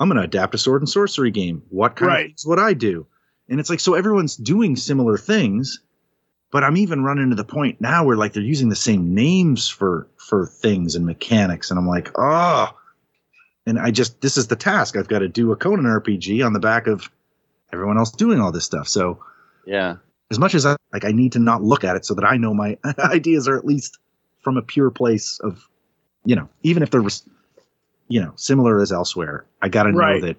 "I'm going to adapt a sword and sorcery game. What kind Right. of things would I do?" And it's like so everyone's doing similar things, but I'm even running to the point now where like they're using the same names for for things and mechanics and I'm like, "Oh, and I just this is the task. I've got to do a Conan RPG on the back of everyone else doing all this stuff. So Yeah. as much as I like, I need to not look at it so that I know my [laughs] ideas are at least from a pure place of, you know, even if they're, you know, similar as elsewhere. I got to know Right. that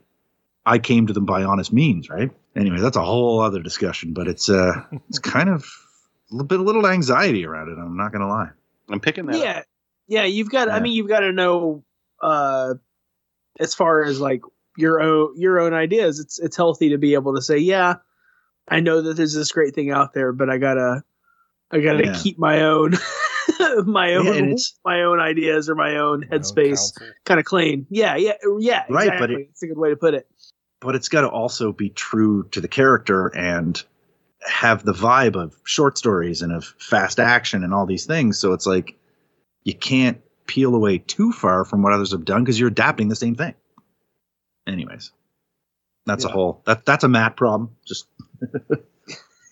I came to them by honest means, right? Anyway, that's a whole other discussion, but it's uh, [laughs] it's kind of a little bit, a little anxiety around it. I'm not gonna lie. I'm picking that. up. Yeah yeah you've got i mean you've got to know uh as far as like your own your own ideas it's it's healthy to be able to say yeah i know that there's this great thing out there but i gotta i gotta Yeah. keep my own [laughs] my own it's- [laughs] my own ideas or my own headspace kind of clean yeah yeah yeah Right, but it- it's a good way to put it but it's got to also be true to the character and have the vibe of short stories and of fast action and all these things. So it's like you can't peel away too far from what others have done because you're adapting the same thing. Anyways, that's a whole that that's a Matt problem. Just [laughs]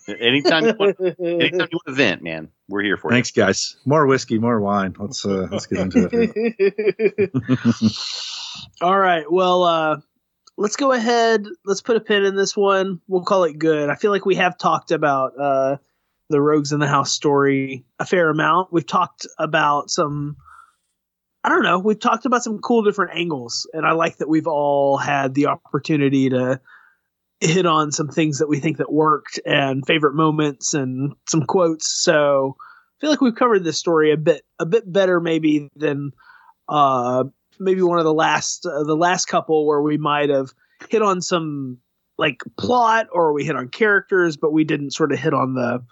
Anytime you want, [laughs] anytime you want to vent, man, we're here for it. thanks, guys. More whiskey, more wine. Let's uh, let's get into it. [laughs] All right. Well, uh, let's go ahead. Let's put a pin in this one. We'll call it good. I feel like we have talked about uh, the Rogues in the House story a fair amount. We've talked about some. I don't know. We've talked about some cool different angles, and I like that we've all had the opportunity to hit on some things that we think that worked and favorite moments and some quotes. So I feel like we've covered this story a bit a bit better maybe than uh maybe one of the last uh, the last couple where we might have hit on some like plot or we hit on characters but we didn't sort of hit on the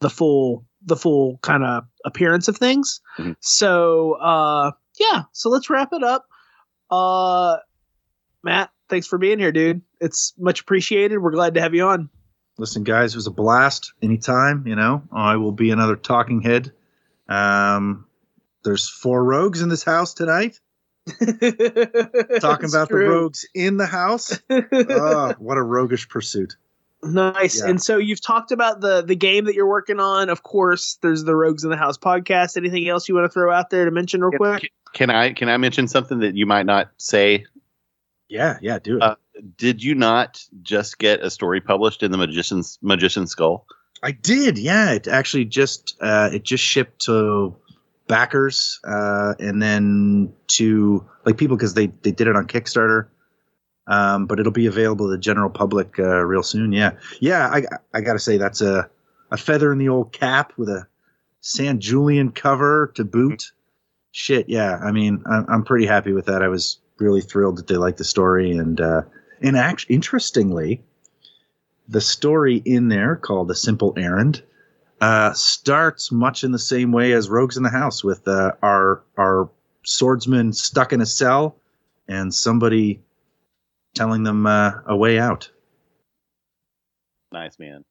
the full the full kind of appearance of things Mhm. so uh yeah so let's wrap it up uh matt thanks for being here dude it's much appreciated we're glad to have you on Listen, guys, it was a blast. Anytime, you know, I will be another talking head. Um, there's four rogues in this house tonight. [laughs] Talking about the rogues in the house. oh, [laughs] what a roguish pursuit. Nice. Yeah. And so you've talked about the the game that you're working on. Of course, there's the Rogues in the House podcast. Anything else you want to throw out there to mention real quick? Can I can I mention something that you might not say? Yeah, yeah, do it. Uh, Did you not just get a story published in the Magician's Magician's Skull? I did. Yeah, it actually just uh, it just shipped to backers uh, and then to like people because they they did it on Kickstarter. Um, but it'll be available to the general public uh, real soon. Yeah, yeah. I I gotta say that's a a feather in the old cap with a Sanjulian cover to boot. Shit, yeah. I mean, I'm, I'm pretty happy with that. I was really thrilled that they liked the story, and uh, and interestingly, the story in there called "A Simple Errand" uh, starts much in the same way as Rogues in the House, with uh, our our swordsman stuck in a cell and somebody telling them uh, a way out. Nice man.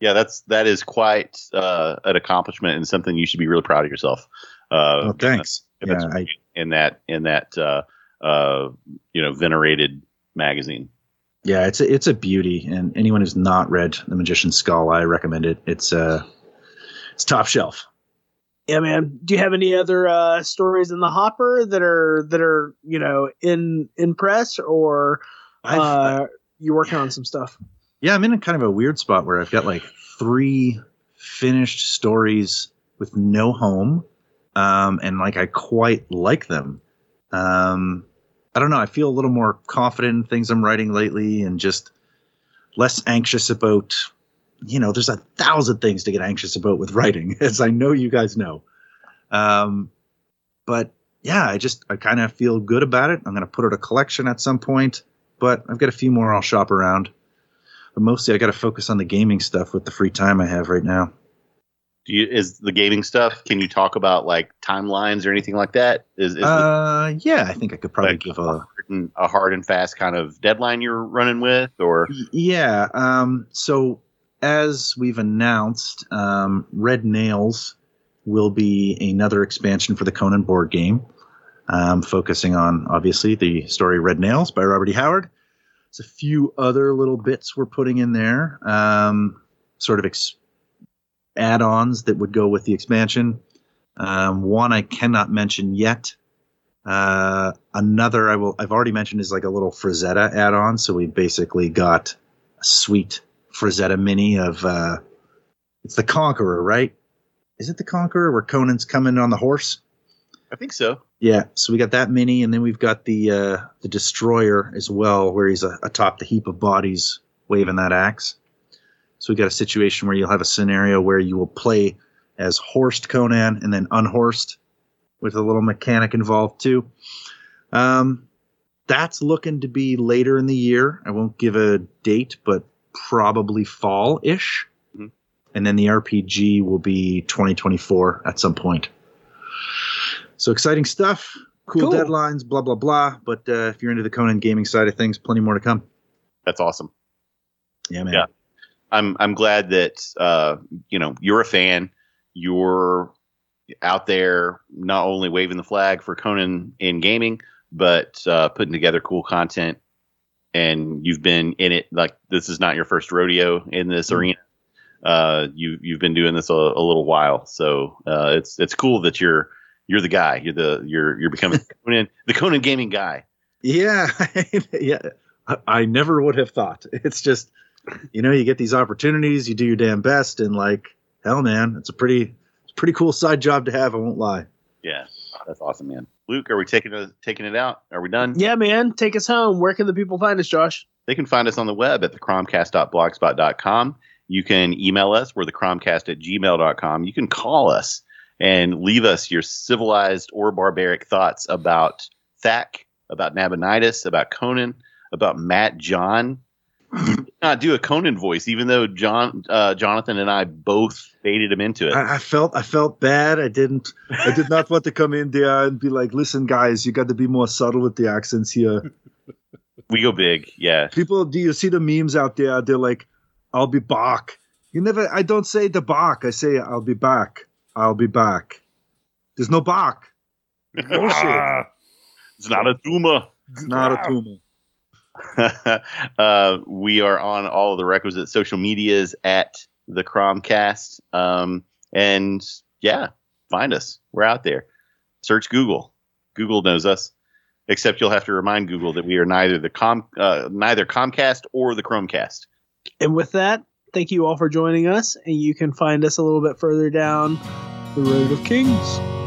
Yeah, that's that is quite uh, an accomplishment and something you should be really proud of yourself. Uh, oh, thanks. Yeah, I, in that in that uh, uh, you know venerated magazine. Yeah, it's a, it's a beauty, and anyone who's not read The Magician's Skull, I recommend it. It's uh, it's top shelf. Yeah, man. Do you have any other uh, stories in the hopper that are that are you know in in press or uh, you working on some stuff? Yeah, I'm in a kind of a weird spot where I've got like three finished stories with no home, um, and like I quite like them. Um, I don't know. I feel a little more confident in things I'm writing lately, and just less anxious about you know, there's a thousand things to get anxious about with writing, [laughs] as I know you guys know. Um, but yeah, I just I kind of feel good about it. I'm going to put out a collection at some point, but I've got a few more I'll shop around. But mostly, I got to focus on the gaming stuff with the free time I have right now. Do you is the gaming stuff? Can you talk about like timelines or anything like that? Is, is uh, the, yeah, I think I could probably like give a, hard and, a hard and fast kind of deadline you're running with, or yeah. Um, so as we've announced, um, Red Nails will be another expansion for the Conan board game, um, focusing on obviously the story Red Nails by Robert E. Howard. There's a few other little bits we're putting in there, um, sort of ex- add-ons that would go with the expansion. Um, one I cannot mention yet. Uh, another I will I've already mentioned is like a little Frazetta add-on. So we basically got a sweet Frazetta mini of uh, it's the Conqueror, right? Is it the Conqueror where Conan's coming on the horse? I think so. Yeah, so we got that mini, and then we've got the uh, the Destroyer as well, where he's uh, atop the heap of bodies, waving that axe. So we got a situation where you'll have a scenario where you will play as horsed Conan and then unhorsed, with a little mechanic involved too. Um, that's looking to be later in the year. I won't give a date, but probably fall ish. Mm-hmm. And then the RPG will be 2024 at some point. So exciting stuff. Cool, cool. deadlines, blah, blah, blah. But uh, if you're into the Conan gaming side of things, plenty more to come. That's awesome. Yeah, man. Yeah. I'm, I'm glad that, uh, you know, you're a fan. You're out there not only waving the flag for Conan in gaming, but uh, putting together cool content and you've been in it like this is not your first rodeo in this mm-hmm. arena. Uh, you you've been doing this a, a little while, so uh, it's it's cool that you're you're the guy. You're the you're you're becoming [laughs] Conan, the Conan gaming guy. Yeah, [laughs] yeah. I, I never would have thought. It's just you know you get these opportunities, you do your damn best, and like hell, man, it's a pretty it's a pretty cool side job to have. I won't lie. Yeah, that's awesome, man. Luke, are we taking it taking it out? Are we done? Yeah, man. Take us home. Where can the people find us, Josh? They can find us on the web at thecromcast.blogspot.com. You can email us. We're thecromcast at gmail.com. You can call us and leave us your civilized or barbaric thoughts about Thak, about Nabonidus, about Conan, about Matt John, not do a Conan voice, even though John, uh, Jonathan, and I both baited him into it. I, I, felt, I felt bad. I didn't, I did not want to come in there and be like, "Listen, guys, you got to be more subtle with the accents here." We go big, yeah. People, do you see the memes out there? They're like, "I'll be back." You never. I don't say the back. I say, "I'll be back." I'll be back. There's no back. [laughs] Bullshit. it's not a tumor. It's not a tumor. [laughs] uh, we are on all of the requisite social medias at the Cromcast. Um, and yeah, find us. We're out there. Search Google. Google knows us. Except you'll have to remind Google that we are neither the com uh, neither Comcast or the Chromecast. And with that, thank you all for joining us. And you can find us a little bit further down the road of kings.